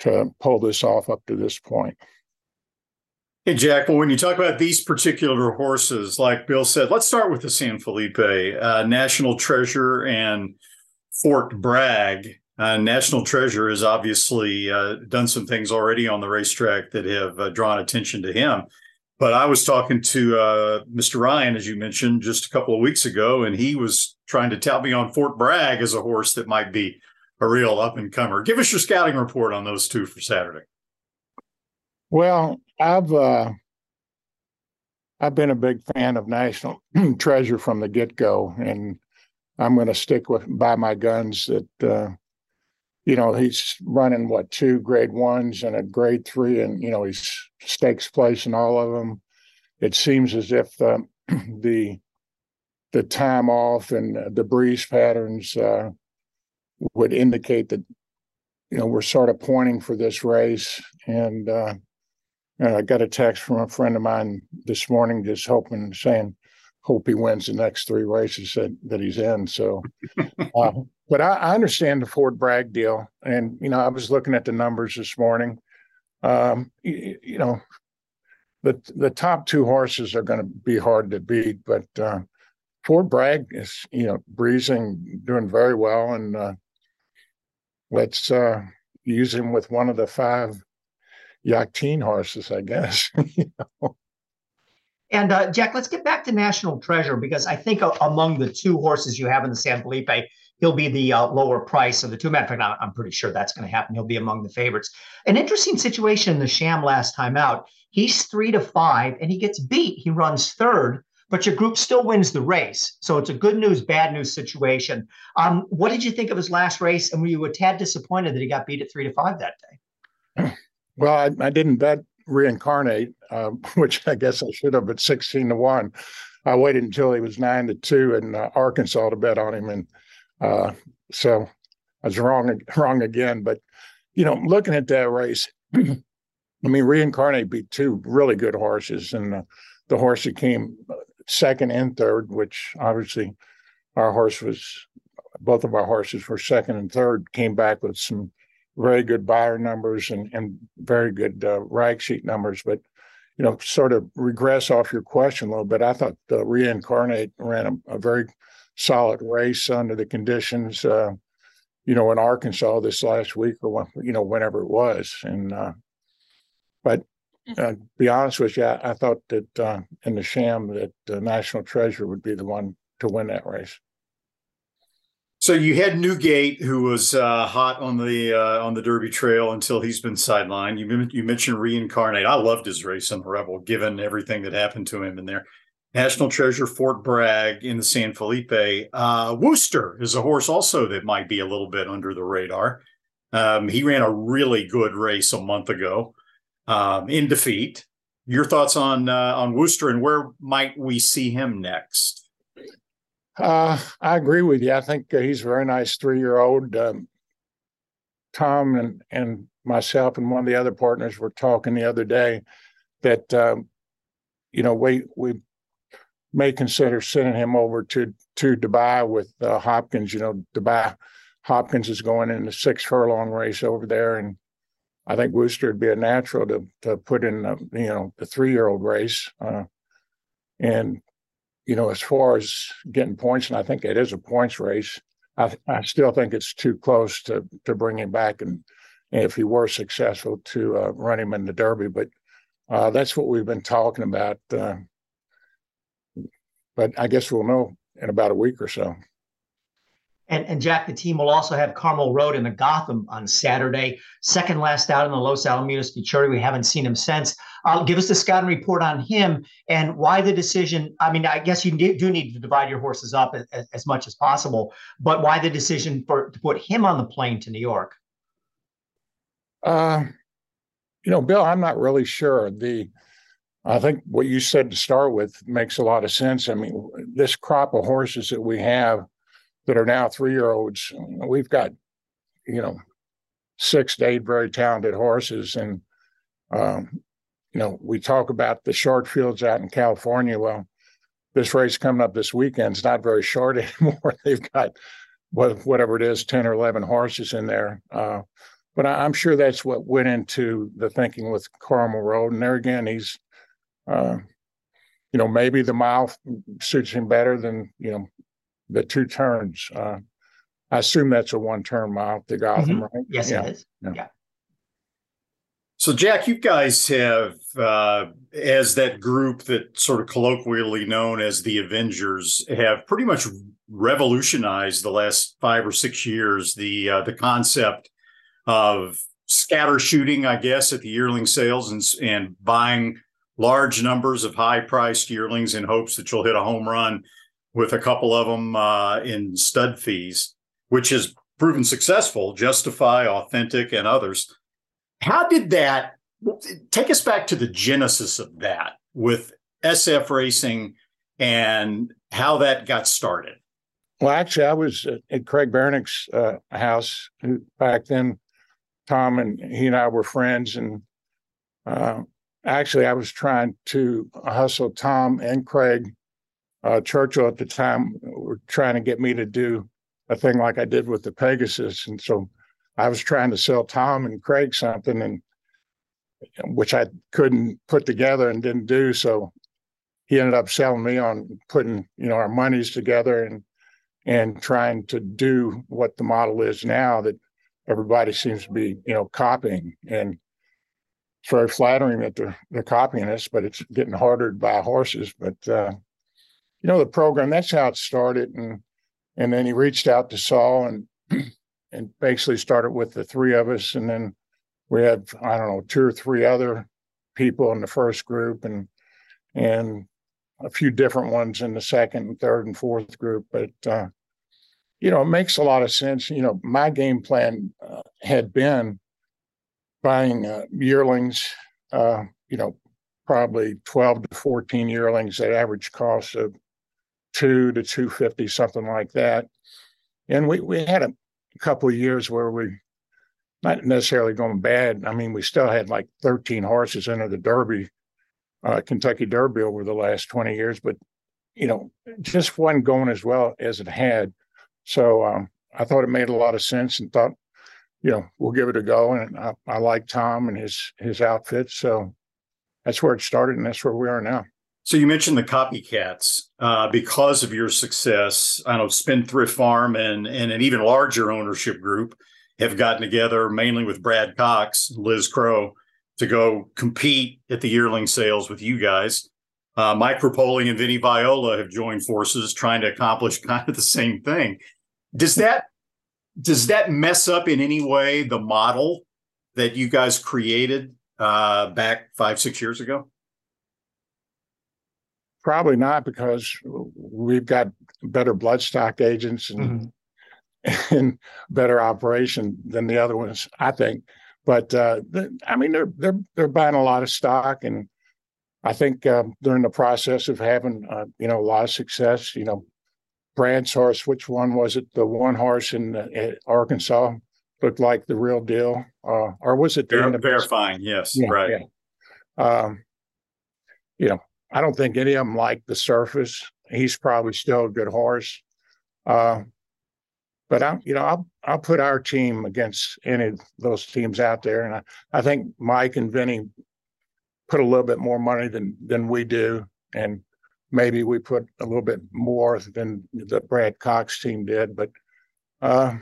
Speaker 8: to pull this off up to this point.
Speaker 2: Hey, Jack. Well, when you talk about these particular horses, like Bill said, let's start with the San Felipe, uh, National Treasure and Fort Bragg. Uh, National Treasure has obviously uh, done some things already on the racetrack that have uh, drawn attention to him. But I was talking to uh, Mr. Ryan, as you mentioned, just a couple of weeks ago, and he was trying to tell me on Fort Bragg as a horse that might be a real up and comer. Give us your scouting report on those two for Saturday.
Speaker 8: Well, I've uh, I've been a big fan of National Treasure from the get go, and I'm going to stick with by my guns that uh, you know, he's running what two grade ones and a grade three, and you know, he's stakes place in all of them. It seems as if the the, the time off and the breeze patterns uh, would indicate that you know we're sort of pointing for this race. And, uh, I got a text from a friend of mine this morning, just hoping, saying, "Hope he wins the next three races that that he's in." So. Uh, but I, I, understand the Fort Bragg deal, and you know I was looking at the numbers this morning. Um, you, you, know, the the top two horses are going to be hard to beat, but uh, Fort Bragg is you know breezing, doing very well, and uh, let's uh, use him with one of the five Yakteen horses, I guess. you know?
Speaker 1: And uh, Jack, let's get back to National Treasure because I think uh, among the two horses you have in the San Felipe, he'll be the uh, lower price of the two. Matter of fact, I'm pretty sure that's going to happen. He'll be among the favorites. An interesting situation in the Sham last time out. He's three to five, and he gets beat. He runs third, but your group still wins the race. So it's a good news, bad news situation. Um, what did you think of his last race? And were you a tad disappointed that he got beat at three to five that day?
Speaker 8: Well, I, I didn't bet reincarnate, uh, which I guess I should have at 16 to 1. I waited until he was 9 to 2 in uh, Arkansas to bet on him. And uh, so I was wrong wrong again. But you know, looking at that race, I mean, reincarnate beat two really good horses, and uh, the horse that came second and third, which obviously our horse was both of our horses were second and third, came back with some very good Beyer numbers and, and very good uh, rag sheet numbers. But, you know, sort of regress off your question a little bit. I thought the reincarnate ran a, a very solid race under the conditions, uh, you know, in Arkansas this last week or when, you know, whenever it was. And, uh, but uh, be honest with you, I, I thought that uh, in the sham that National Treasure would be the one to win that race.
Speaker 2: So you had Newgate, who was uh, hot on the uh, on the Derby Trail until he's been sidelined. You you mentioned Reincarnate. I loved his race on the Rebel, given everything that happened to him in there. National Treasure Fort Bragg in the San Felipe. Uh, Wooster is a horse also that might be a little bit under the radar. Um, he ran a really good race a month ago um, in defeat. Your thoughts on uh, on Wooster and where might we see him next?
Speaker 8: Uh, I agree with you. I think uh, he's a very nice three year old. Um, Tom and, and myself and one of the other partners were talking the other day that, um, you know, we, we may consider sending him over to, to Dubai with uh, Hopkins. You know, Dubai Hopkins is going in the six furlong race over there. And I think Wooster would be a natural to, to put in, the, you know, the three year old race. Uh, and you know, as far as getting points, and I think it is a points race, I, I still think it's too close to to bring him back, and, and if he were successful, to uh, run him in the Derby. But uh, that's what we've been talking about. But I guess we'll know in about a week or so.
Speaker 1: And, and Jack, the team will also have Carmel Road in the Gotham on Saturday. Second last out in the Los Alamitos Futurity. We haven't seen him since. Uh, give us the scouting report on him and why the decision. I mean, I guess you do need to divide your horses up as, as much as possible, but why the decision for to put him on the plane to New York?
Speaker 8: Uh, you know, Bill, I'm not really sure. The I think what you said to start with makes a lot of sense. I mean, this crop of horses that we have that are now three year olds. We've got, you know, six to eight very talented horses. And, um, you know, we talk about the short fields out in California. Well, this race coming up this weekend is not very short anymore. They've got whatever it is, 10 or 11 horses in there. Uh, but I, am sure that's what went into the thinking with Carmel Road. And there again, he's, uh, you know, maybe the mile suits him better than, you know, the two turns. Uh, I assume that's a one turn mile to Gotham, mm-hmm. right?
Speaker 1: Yes, yeah. it is. Yeah. yeah.
Speaker 2: So, Jack, you guys have, uh, as that group that sort of colloquially known as the Avengers, have pretty much revolutionized the last five or six years the uh, the concept of scatter shooting, I guess, at the yearling sales and and buying large numbers of high priced yearlings in hopes that you'll hit a home run with a couple of them uh, in stud fees, which has proven successful, Justify, Authentic, and others. How did that take us back to the genesis of that with SF Racing and how that got started?
Speaker 8: Well, actually, I was at Craig Bernick's uh, house back then. Tom and he and I were friends, and uh, actually, I was trying to hustle Tom and Craig uh, Churchill at the time were trying to get me to do a thing like I did with the Pegasus, and so I was trying to sell Tom and Craig something, and which I couldn't put together and didn't do. So he ended up selling me on putting you know our monies together and and trying to do what the model is now that everybody seems to be you know copying and it's very flattering that they're, they're copying us but it's getting harder to buy horses. But uh, you know the program that's how it started. And and then he reached out to Sol and and basically started with the three of us. And then we had i don't know two or three other people in the first group and and a few different ones in the second and third and fourth group. But uh, you know it makes a lot of sense. You know my game plan uh, had been buying uh, yearlings uh, you know probably 12 to 14 yearlings at average cost of two to 250, something like that. And we, we had a couple of years where we, not necessarily going bad. I mean, we still had like 13 horses into the Derby, uh, Kentucky Derby over the last 20 years, but, you know, just wasn't going as well as it had. So um, I thought it made a lot of sense and thought, you know, we'll give it a go. And I, I like Tom and his his outfit. So that's where it started, and that's where we are now.
Speaker 2: So you mentioned the copycats uh, because of your success. I know Spendthrift Farm and and an even larger ownership group have gotten together, mainly with Brad Cox, Liz Crow, to go compete at the yearling sales with you guys. Uh, Mike Repole and Vinnie Viola have joined forces, trying to accomplish kind of the same thing. Does that does that mess up in any way the model that you guys created uh, back five six years ago?
Speaker 8: Probably not because we've got better bloodstock agents and mm-hmm. and better operation than the other ones, I think. But uh, I mean, they're they're they're buying a lot of stock, and I think uh, they're in the process of having uh, you know a lot of success. You know, Brad's horse, which one was it? The one horse in uh, Arkansas looked like the real deal, uh, or was it
Speaker 2: the Ver- verifying? Yes, yeah, right. Yeah.
Speaker 8: Um, you know, I don't think any of them like the surface. He's probably still a good horse. Uh, but I, you know, I'll I'll put our team against any of those teams out there, and I, I think Mike and Vinny put a little bit more money than than we do, and maybe we put a little bit more than the Brad Cox team did. But uh,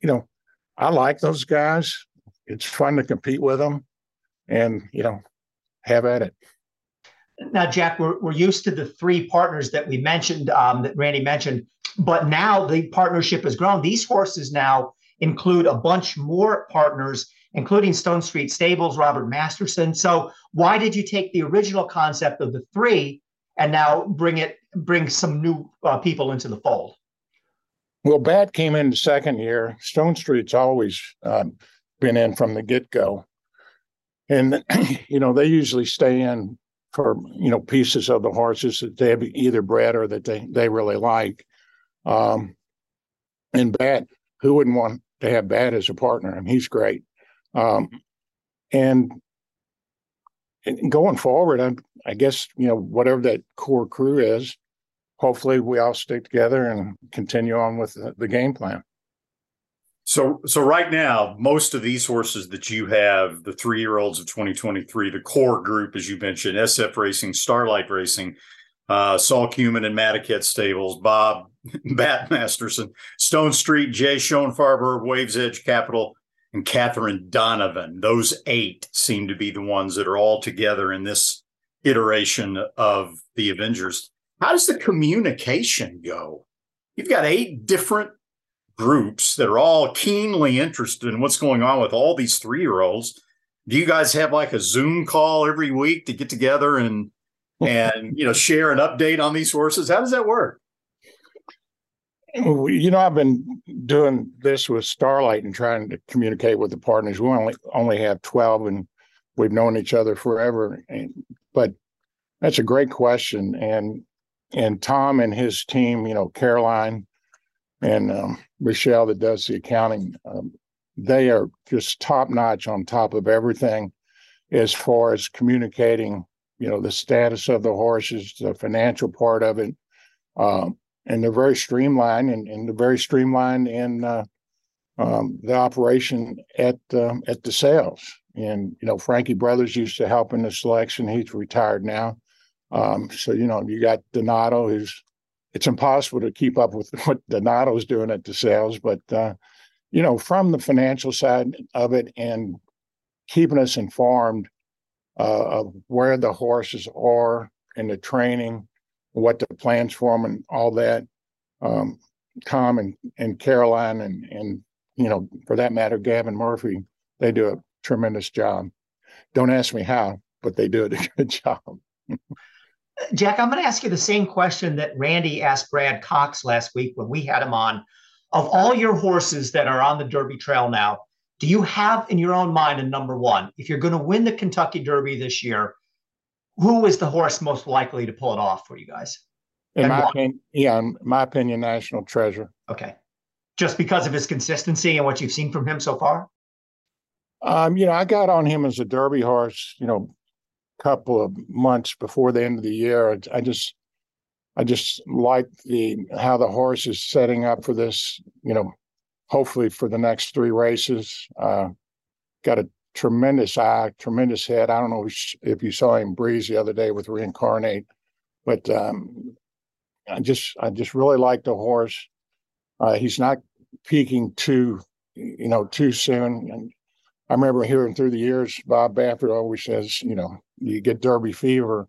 Speaker 8: you know, I like those guys. It's fun to compete with them, and you know, have at it.
Speaker 1: Now, Jack, we're, we're used to the three partners that we mentioned, um, that Randy mentioned, but now the partnership has grown. These horses now include a bunch more partners, including Stone Street Stables, Robert Masterson. So, why did you take the original concept of the three and now bring it, bring some new uh, people into the fold?
Speaker 8: Well, Bat came in the second year. Stone Street's always um, been in from the get go. And, you know, they usually stay in for you know pieces of the horses that they have either bred or that they they really like. Um, and Bat, who wouldn't want to have Bat as a partner? I mean, he's great. Um, and, and going forward, I, I guess you know whatever that core crew is, hopefully we all stick together and continue on with the, game plan.
Speaker 2: So, so right now, most of these horses that you have, the three year olds of 2023, the core group, as you mentioned, SF Racing, Starlight Racing, uh, Sol Kumin and Madaket Stables, Bob Bat Masterson, Stone Street, Jay Schoenfarber, Waves Edge Capital, and Catherine Donovan. Those eight seem to be the ones that are all together in this iteration of the Avengers. How does the communication go? You've got eight different groups that are all keenly interested in what's going on with all these three year olds. Do you guys have like a Zoom call every week to get together and and you know share an update on these horses? How does that work?
Speaker 8: You know, I've been doing this with Starlight and trying to communicate with the partners. We only only have twelve, and we've known each other forever. And, but that's a great question, and and Tom and his team, you know, Caroline and um, Michelle that does the accounting. Um, they are just top notch on top of everything as far as communicating, you know, the status of the horses, the financial part of it. Um, and they're very streamlined and, and they're very streamlined in uh, um, the operation at um, at the sales. And you know, Frankie Brothers used to help in the selection. He's retired now. Um, so you know, you got Donato, who's it's impossible to keep up with what Donato's doing at the sales, but uh, you know, from the financial side of it and keeping us informed uh, of where the horses are in the training, what the plans for them, and all that. Um, Tom and, and Caroline and and you know, for that matter, Gavin Murphy, they do tremendous job. Don't ask me how, but they do a good job.
Speaker 1: Jack, I'm going to ask you the same question that Randy asked Brad Cox last week when we had him on. Of all your horses that are on the Derby Trail now, do you have in your own mind a number one? If you're going to win the Kentucky Derby this year, who is the horse most likely to pull it off for you guys?
Speaker 8: In my opinion, yeah, in my opinion, National Treasure.
Speaker 1: Okay, just because of his consistency and what you've seen from him so far.
Speaker 8: Um, you know, I got on him as a Derby horse. You know, couple of months before the end of the year. I just I just like the how the horse is setting up for this, you know, hopefully for the next three races. Uh, got a tremendous eye, tremendous head. I don't know if you saw him breeze the other day with reincarnate, but um, I just I just really like the horse. Uh, he's not peaking too, you know, too soon. I remember hearing through the years, Bob Baffert always says, you know, you get Derby fever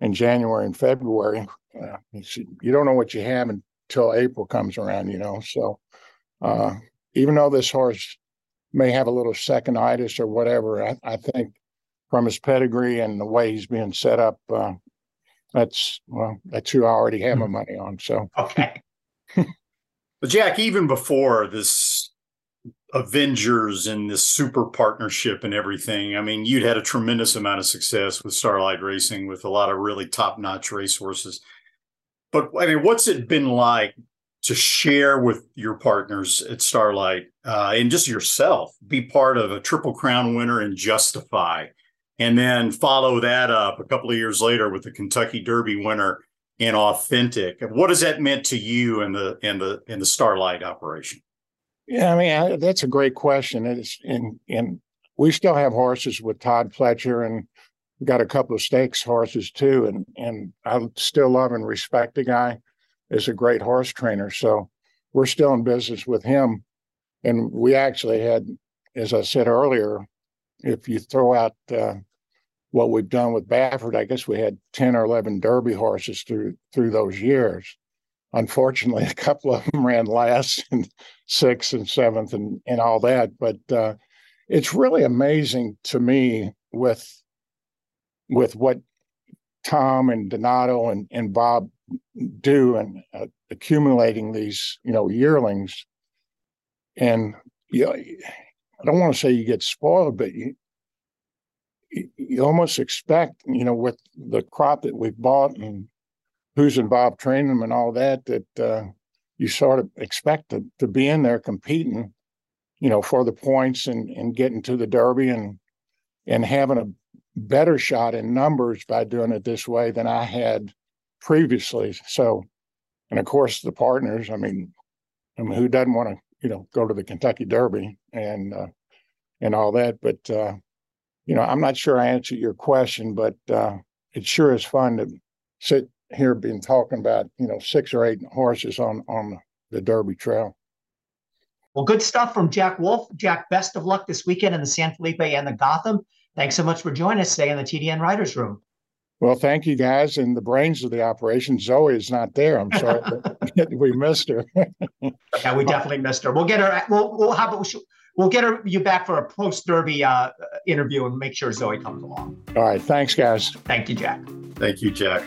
Speaker 8: in January and February. Uh, you don't know what you have until April comes around, you know. So uh, even though this horse may have a little seconditis or whatever, I, I think from his pedigree and the way he's being set up, uh, that's well, that's who I already have my hmm. money on. So
Speaker 1: okay.
Speaker 2: but Jack, even before this Avengers and this super partnership and everything, I mean, you'd had a tremendous amount of success with Starlight Racing with a lot of really top notch racehorses. But I mean, what's it been like to share with your partners at Starlight uh, and just yourself, be part of a Triple Crown winner and Justify, and then follow that up a couple of years later with the Kentucky Derby winner and Authentic. What has that meant to you and the and the and the Starlight operation?
Speaker 8: Yeah, I mean I, that's a great question. It's in we still have horses with Todd Pletcher and got a couple of stakes horses too, and and I still love and respect the guy is a great horse trainer. So we're still in business with him. And we actually had, as I said earlier, if you throw out uh, what we've done with Baffert, I guess we had 10 or 11 Derby horses through through those years. Unfortunately, a couple of them ran last and sixth and seventh and, and all that. But uh, it's really amazing to me with with what Tom and Donato and, and Bob do and uh, accumulating these, you know, yearlings. And you know, I don't want to say you get spoiled, but you you almost expect, you know, with the crop that we've bought and who's involved training them and all that, that uh, you sort of expect to, to be in there competing, you know, for the points and, and getting to the Derby and and having a better shot in numbers by doing it this way than I had previously. So, and of course, the partners. I mean, I mean, who doesn't want to, you know, go to the Kentucky Derby and uh, and all that? But uh, you know, I'm not sure I answered your question, but uh, it sure is fun to sit here being talking about you know six or eight horses on on the Derby Trail.
Speaker 1: Well, good stuff from Jack Wolf. Jack, best of luck this weekend in the San Felipe and the Gotham. Thanks so much for joining us today in the TDN Writers Room.
Speaker 8: Well, thank you guys. And the brains of the operation, Zoe is not there. I'm sorry, we missed her.
Speaker 1: yeah, we definitely missed her. We'll get her. We'll we'll have we'll get her you back for a post Derby uh, interview and make sure Zoe comes along.
Speaker 8: All right, thanks, guys.
Speaker 1: Thank you, Jack.
Speaker 2: Thank you, Jack.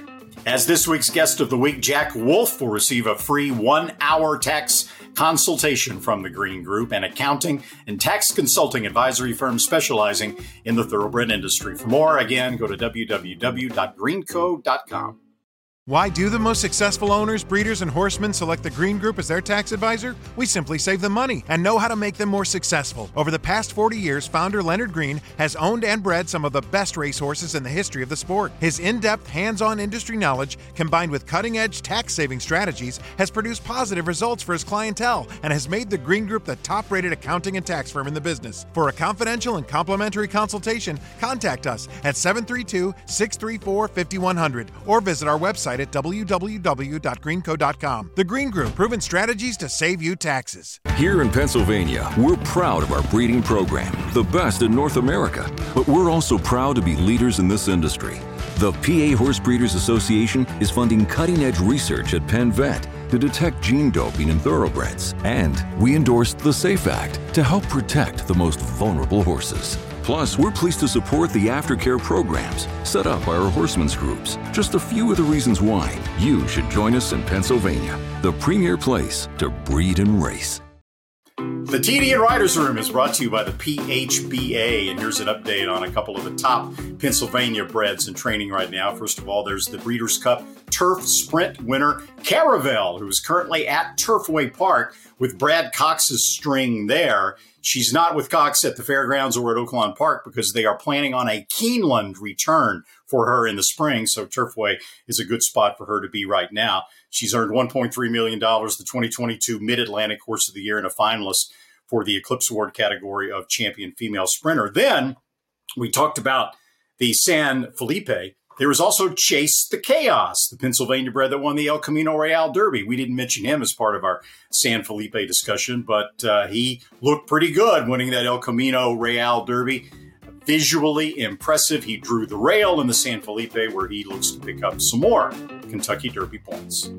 Speaker 2: As this week's guest of the week, Jack Wolf will receive a free one-hour tax consultation from the Green Group, an accounting and tax consulting advisory firm specializing in the thoroughbred industry. For more, again, go to www.greenco.com.
Speaker 10: Why do the most successful owners, breeders, and horsemen select the Green Group as their tax advisor? We simply save them money and know how to make them more successful. Over the past 40 years, founder Leonard Green has owned and bred some of the best racehorses in the history of the sport. His in depth, hands on industry knowledge, combined with cutting edge tax saving strategies, has produced positive results for his clientele and has made the Green Group the top rated accounting and tax firm in the business. For a confidential and complimentary consultation, contact us at 732 634 5100 or visit our website website at www.greenco.com. The Green Group, proven strategies to save you taxes.
Speaker 11: Here in Pennsylvania, we're proud of our breeding program, the best in North America. But we're also proud to be leaders in this industry. The PA Horse Breeders Association is funding cutting edge research at Penn Vet to detect gene doping in thoroughbreds. And we endorsed the SAFE Act to help protect the most vulnerable horses. Plus, we're pleased to support the aftercare programs set up by our horsemen's groups. Just a few of the reasons why you should join us in Pennsylvania, the premier place to breed and race.
Speaker 2: The TDN Writers Room is brought to you by the PHBA, and here's an update on a couple of the top Pennsylvania breds in training right now. First of all, there's the Breeders' Cup Turf Sprint winner, Caravel, who is currently at Turfway Park with Brad Cox's string there. She's not with Cox at the fairgrounds or at Oaklawn Park because they are planning on a Keeneland return for her in the spring. So Turfway is a good spot for her to be right now. She's earned $1.3 million, the 2022 Mid Atlantic Horse of the Year, and a finalist for the Eclipse Award category of champion female sprinter. Then we talked about the San Felipe there was also Chase the Chaos, the Pennsylvania bred that won the El Camino Real Derby. We didn't mention him as part of our San Felipe discussion, but uh, he looked pretty good winning that El Camino Real Derby. Visually impressive. He drew the rail in the San Felipe, where he looks to pick up some more Kentucky Derby points.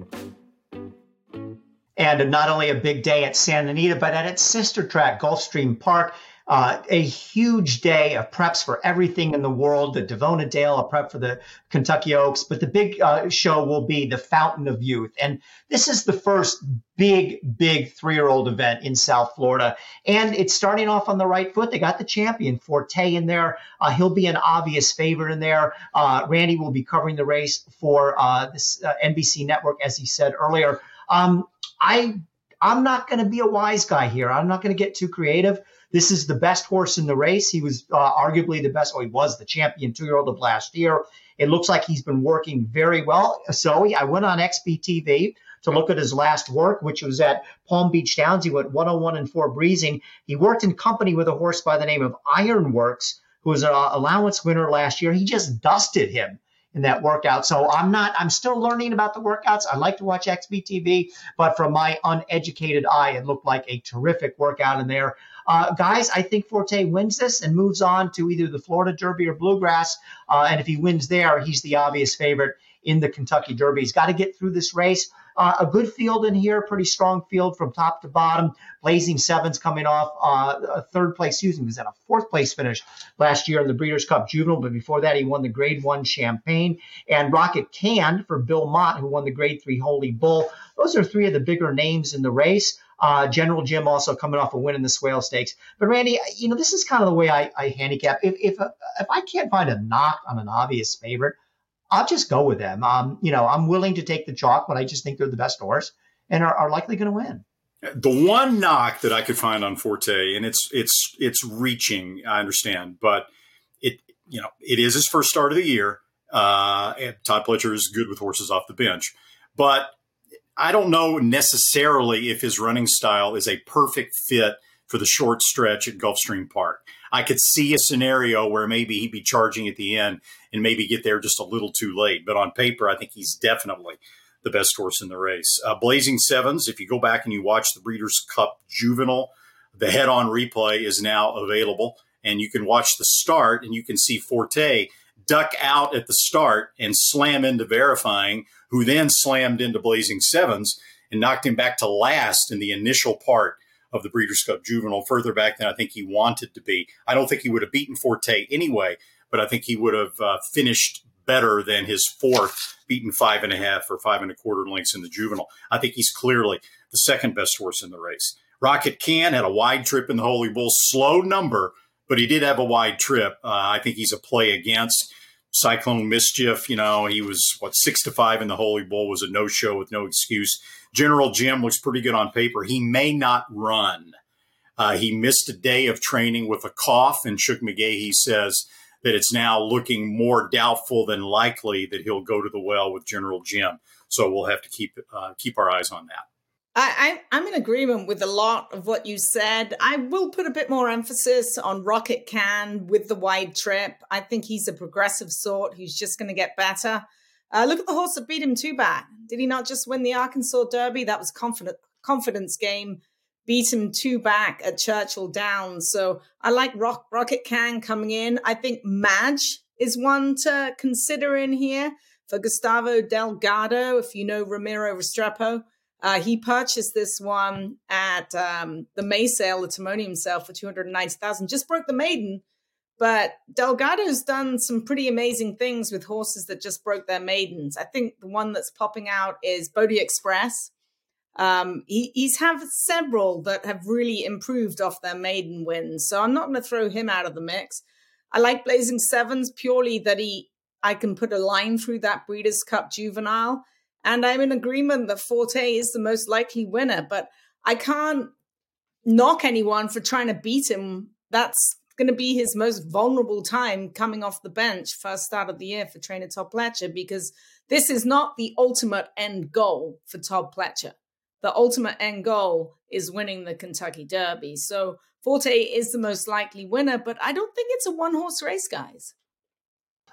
Speaker 1: And not only a big day at Santa Anita, but at its sister track, Gulfstream Park. Uh, a huge day of preps for everything in the world. The Davona Dale, a prep for the Kentucky Oaks, but the big uh, show will be the Fountain of Youth, and this is the first big, big three-year-old event in South Florida, and it's starting off on the right foot. They got the champion Forte in there. Uh, he'll be an obvious favorite in there. Uh, Randy will be covering the race for uh, this uh, NBC network, as he said earlier. Um, I I'm not going to be a wise guy here. I'm not going to get too creative. This is the best horse in the race. He was uh, arguably the best, or he was the champion two year old of last year. It looks like he's been working very well. So I went on XBTV to look at his last work, which was at Palm Beach Downs. He went 101 and 4 breezing. He worked in company with a horse by the name of Ironworks, who was an allowance winner last year. He just dusted him in that workout. So I'm not, I'm still learning about the workouts. I like to watch XBTV, but from my uneducated eye, it looked like a terrific workout in there. Uh, guys, I think Forte wins this and moves on to either the Florida Derby or Bluegrass. Uh, and if he wins there, he's the obvious favorite in the Kentucky Derby. He's got to get through this race. Uh, a good field in here, pretty strong field from top to bottom. Blazing Sevens coming off uh, a third place, me, was at a fourth place finish last year in the Breeders' Cup Juvenile, but before that he won the Grade One Champagne and Rocket Can for Bill Mott, who won the Grade Three Holy Bull. Those are three of the bigger names in the race. Uh, General Jim also coming off a win in the Swale Stakes. But Randy, you know, this is kind of the way I, I handicap. If if if I can't find a knock on an obvious favorite, I'll just go with them. Um, you know, I'm willing to take the chalk, but I just think they're the best horse and are, are likely going to win.
Speaker 2: The one knock that I could find on Forte, and it's it's it's reaching, I understand, but it you know it is his first start of the year. Uh, Todd Pletcher is good with horses off the bench, but I don't know necessarily if his running style is a perfect fit for the short stretch at Gulfstream Park. I could see a scenario where maybe he'd be charging at the end and maybe get there just a little too late. But on paper, I think he's definitely the best horse in the race. Uh, Blazing Sevens, if you go back and you watch the Breeders' Cup Juvenile, the head on replay is now available. And you can watch the start and you can see Forte duck out at the start and slam into verifying, who then slammed into Blazing Sevens and knocked him back to last in the initial part of the Breeders' Cup Juvenile, further back than I think he wanted to be. I don't think he would have beaten Forte anyway, but I think he would have uh, finished better than his fourth, beaten five and a half or five and a quarter lengths in the Juvenile. I think he's clearly the second best horse in the race. Rocket Can had a wide trip in the Holy Bull, slow number, but he did have a wide trip. Uh, I think he's a play against. Cyclone Mischief, you know, he was what six to five in the Holy Bull was a no show with no excuse. General Jim looks pretty good on paper. He may not run. Uh, he missed a day of training with a cough, and Shug McGaughey says that it's now looking more doubtful than likely that he'll go to the well with General Jim. So we'll have to keep uh, keep our eyes on that.
Speaker 3: I, am in agreement with a lot of what you said. I will put a bit more emphasis on Rocket Can with the wide trip. I think he's a progressive sort who's just going to get better. Uh, look at the horse that beat him too bad. Did he not just win the Arkansas Derby? That was confident confidence game. Beat him two back at Churchill Downs. So I like Rock, Rocket Can coming in. I think Mage is one to consider in here for Gustavo Delgado. If you know Ramiro Restrepo, uh, he purchased this one at um, the May sale, the Timonium sale for 290000 Just broke the maiden, but Delgado's done some pretty amazing things with horses that just broke their maidens. I think the one that's popping out is Bodie Express. Um, he, he's had several that have really improved off their maiden wins, so I'm not going to throw him out of the mix. I like Blazing Sevens purely that he I can put a line through that Breeders' Cup juvenile and I'm in agreement that Forte is the most likely winner, but I can't knock anyone for trying to beat him. That's going to be his most vulnerable time coming off the bench first start of the year for trainer Todd Pletcher because this is not the ultimate end goal for Todd Pletcher. The ultimate end goal is winning the Kentucky Derby. So Forte is the most likely winner, but I don't think it's a one horse race, guys.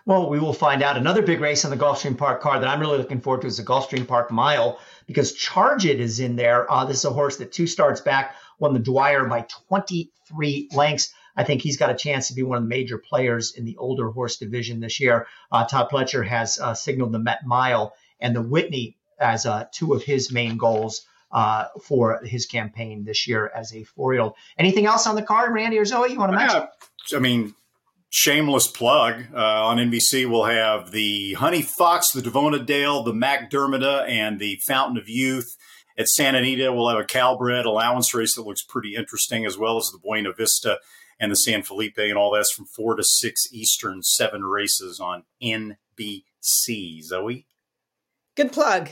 Speaker 1: Well, we will find out. Another big race on the Gulfstream Park card that I'm really looking forward to is the Gulfstream Park Mile because Charge It is in there. Uh, this is a horse that two starts back won the Dwyer by 23 lengths. I think he's got a chance to be one of the major players in the older horse division this year. Uh, Todd Pletcher has uh, signaled the Met Mile and the Whitney as uh, two of his main goals uh, for his campaign this year as a four year old. Anything else on the card, Randy or Zoe? You want to mention?
Speaker 2: I mean, shameless plug uh, on NBC. We'll have the Honey Fox, the Davona Dale, the McDermott, and the Fountain of Youth. At Santa Anita, we'll have a Calbred allowance race that looks pretty interesting, as well as the Buena Vista and the San Felipe, and all that's from four to six Eastern, seven races on NBC. Zoe?
Speaker 3: Good plug.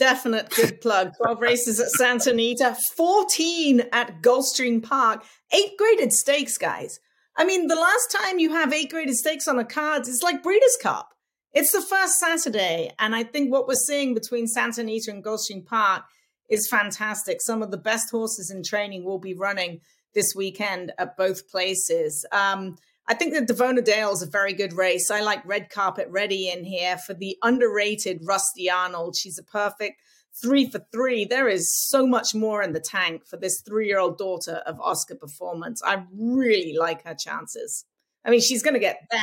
Speaker 3: Definite good plug. 12 races at Santa Anita, 14 at Gulfstream Park, eight graded stakes, guys. I mean, the last time you have eight graded stakes on a card, it's like Breeders' Cup. It's the first Saturday. And I think what we're seeing between Santa Anita and Gulfstream Park is fantastic. Some of the best horses in training will be running this weekend at both places. Um, I think the Davona Dale is a very good race. I like Red Carpet Ready in here for the underrated Rusty Arnold. She's a perfect three for three. There is so much more in the tank for this three year old daughter of Oscar Performance. I really like her chances. I mean, she's going to get there.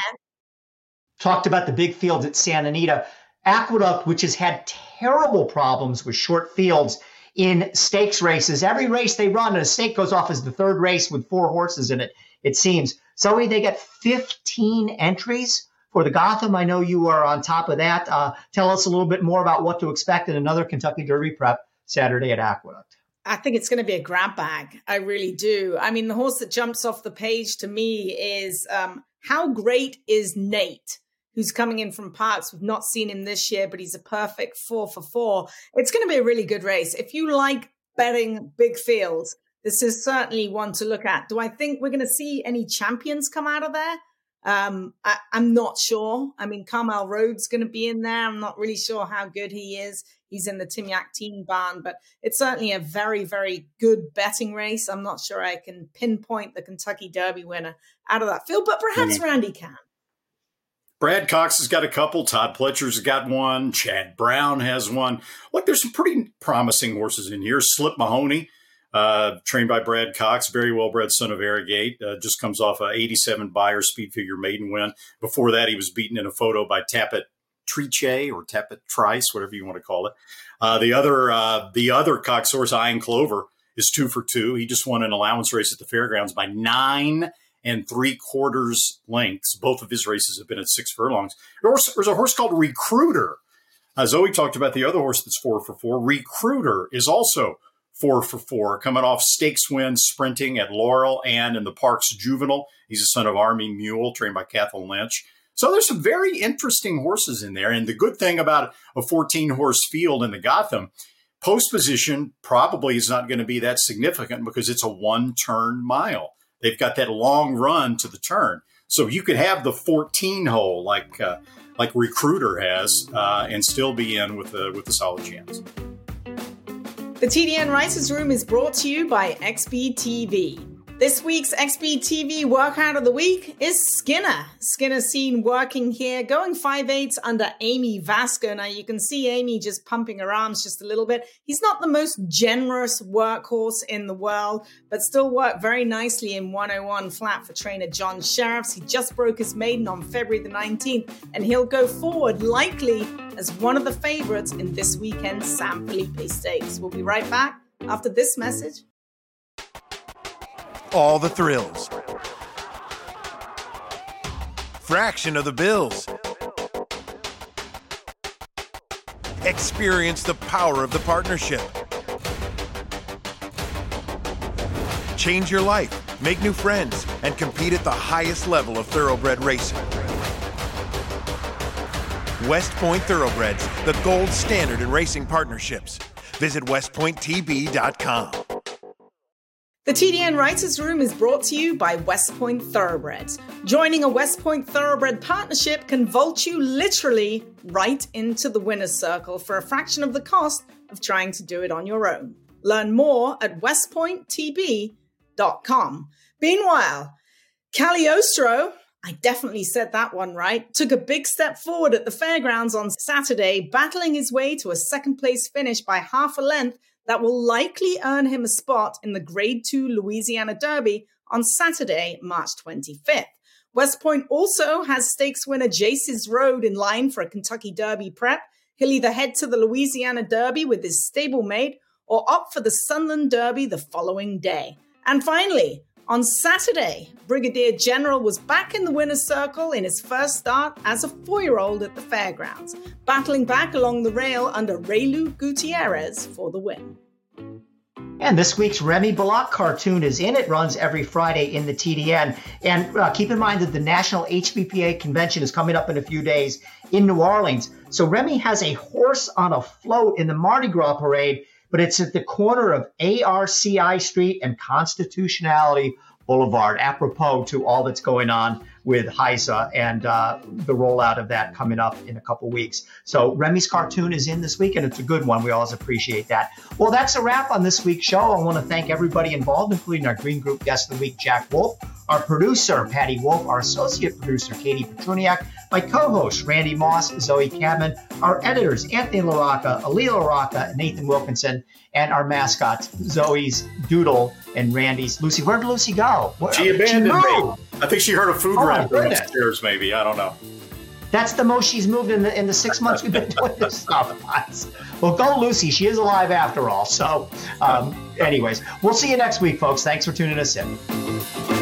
Speaker 1: Talked about the big fields at Santa Anita. Aqueduct, which has had terrible problems with short fields in stakes races. Every race they run, a stake goes off as the third race with four horses in it, it seems. Zoe, they get 15 entries for the Gotham. I know you are on top of that. Uh, tell us a little bit more about what to expect in another Kentucky Derby prep Saturday at Aqueduct.
Speaker 3: I think it's going to be a grab bag. I really do. I mean, the horse that jumps off the page to me is um, how great is Nate? who's coming in from Parx. We've not seen him this year, but he's a perfect four for four. It's going to be a really good race. If you like betting big fields, this is certainly one to look at. Do I think we're going to see any champions come out of there? Um, I, am not sure. I mean, Carmel Road's going to be in there. I'm not really sure how good he is. He's in the Tim team barn, but it's certainly a very, very good betting race. I'm not sure I can pinpoint the Kentucky Derby winner out of that field, but perhaps mm-hmm. Randy can.
Speaker 2: Brad Cox has got a couple. Todd Pletcher's got one. Chad Brown has one. Look, there's some pretty promising horses in here. Slip Mahoney, uh, trained by Brad Cox, very well bred son of Arrogate, uh, just comes off a 87 Beyer speed figure maiden win. Before that, he was beaten in a photo by Tapit Triche or Tapit Trice, whatever you want to call it. Uh, the other, uh, the other Cox horse, Iron Clover, is two for two. He just won an allowance race at the fairgrounds by nine and three quarters lengths. Both of his races have been at six furlongs. There's a horse called Recruiter. Uh, Zoe talked about the other horse that's four for four. Recruiter is also four for four, coming off stakes win sprinting at Laurel and in the Parx Juvenile. He's a son of Army Mule, trained by Kathleen Lynch. So there's some very interesting horses in there. And the good thing about a 14 horse field in the Gotham, post position probably is not going to be that significant because it's a one turn mile. They've got that long run to the turn. So you could have the 14 hole like uh, like Recruiter has uh, and still be in with a, with a solid chance.
Speaker 3: The TDN Writers Room is brought to you by XBTV. This week's XBTV workout of the week is Skinner. Skinner seen working here, going 5'8 under Amy Vasco. Now you can see Amy just pumping her arms just a little bit. He's not the most generous workhorse in the world, but still worked very nicely in 101 flat for trainer John Shirreffs. He just broke his maiden on February the 19th, and he'll go forward likely as one of the favorites in this weekend's San Felipe Stakes. We'll be right back after this message
Speaker 10: all the thrills. Fraction of the bills. Experience the power of the partnership. Change your life, make new friends, and compete at the highest level of thoroughbred racing. West Point Thoroughbreds, the gold standard in racing partnerships. Visit westpointtb.com.
Speaker 3: The TDN Writers Room is brought to you by West Point Thoroughbreds. Joining a West Point Thoroughbred partnership can vault you literally right into the winner's circle for a fraction of the cost of trying to do it on your own. Learn more at westpointtb.com. Meanwhile, Cagliostro, I definitely said that one right, took a big step forward at the fairgrounds on Saturday, battling his way to a second place finish by half a length that will likely earn him a spot in the Grade 2 Louisiana Derby on Saturday, March 25th. West Point also has stakes winner Jace's Road in line for a Kentucky Derby prep. He'll either head to the Louisiana Derby with his stablemate or opt for the Sunland Derby the following day. And finally, on Saturday, Brigadier General was back in the winner's circle in his first start as a four year old at the fairgrounds, battling back along the rail under Reylu Gutierrez for the win.
Speaker 1: And this week's Remy Block cartoon is in. It runs every Friday in the TDN. And uh, keep in mind that the National HBPA convention is coming up in a few days in New Orleans. So Remy has a horse on a float in the Mardi Gras parade, but it's at the corner of ARCI Street and Constitutionality Boulevard, apropos to all that's going on with HISA and uh, the rollout of that coming up in a couple weeks. So Remy's cartoon is in this week, and it's a good one. We always appreciate that. Well, that's a wrap on this week's show. I want to thank everybody involved, including our Green Group guest of the week, Jack Wolf, our producer, Patty Wolf, our associate producer, Katie Petruniak, my co-hosts, Randy Moss, Zoe Cadman, our editors, Anthony LaRocca, Alila LaRocca, Nathan Wilkinson, and our mascots, Zoe's Doodle and Randy's Lucy. Where did Lucy go? Where,
Speaker 2: she abandoned she me. I think she heard a food oh, rapper upstairs, maybe. I don't know.
Speaker 1: That's the most she's moved in the in the six months we've been doing this stuff. Well, go Lucy. She is alive after all. So, um, anyways, we'll see you next week, folks. Thanks for tuning us in.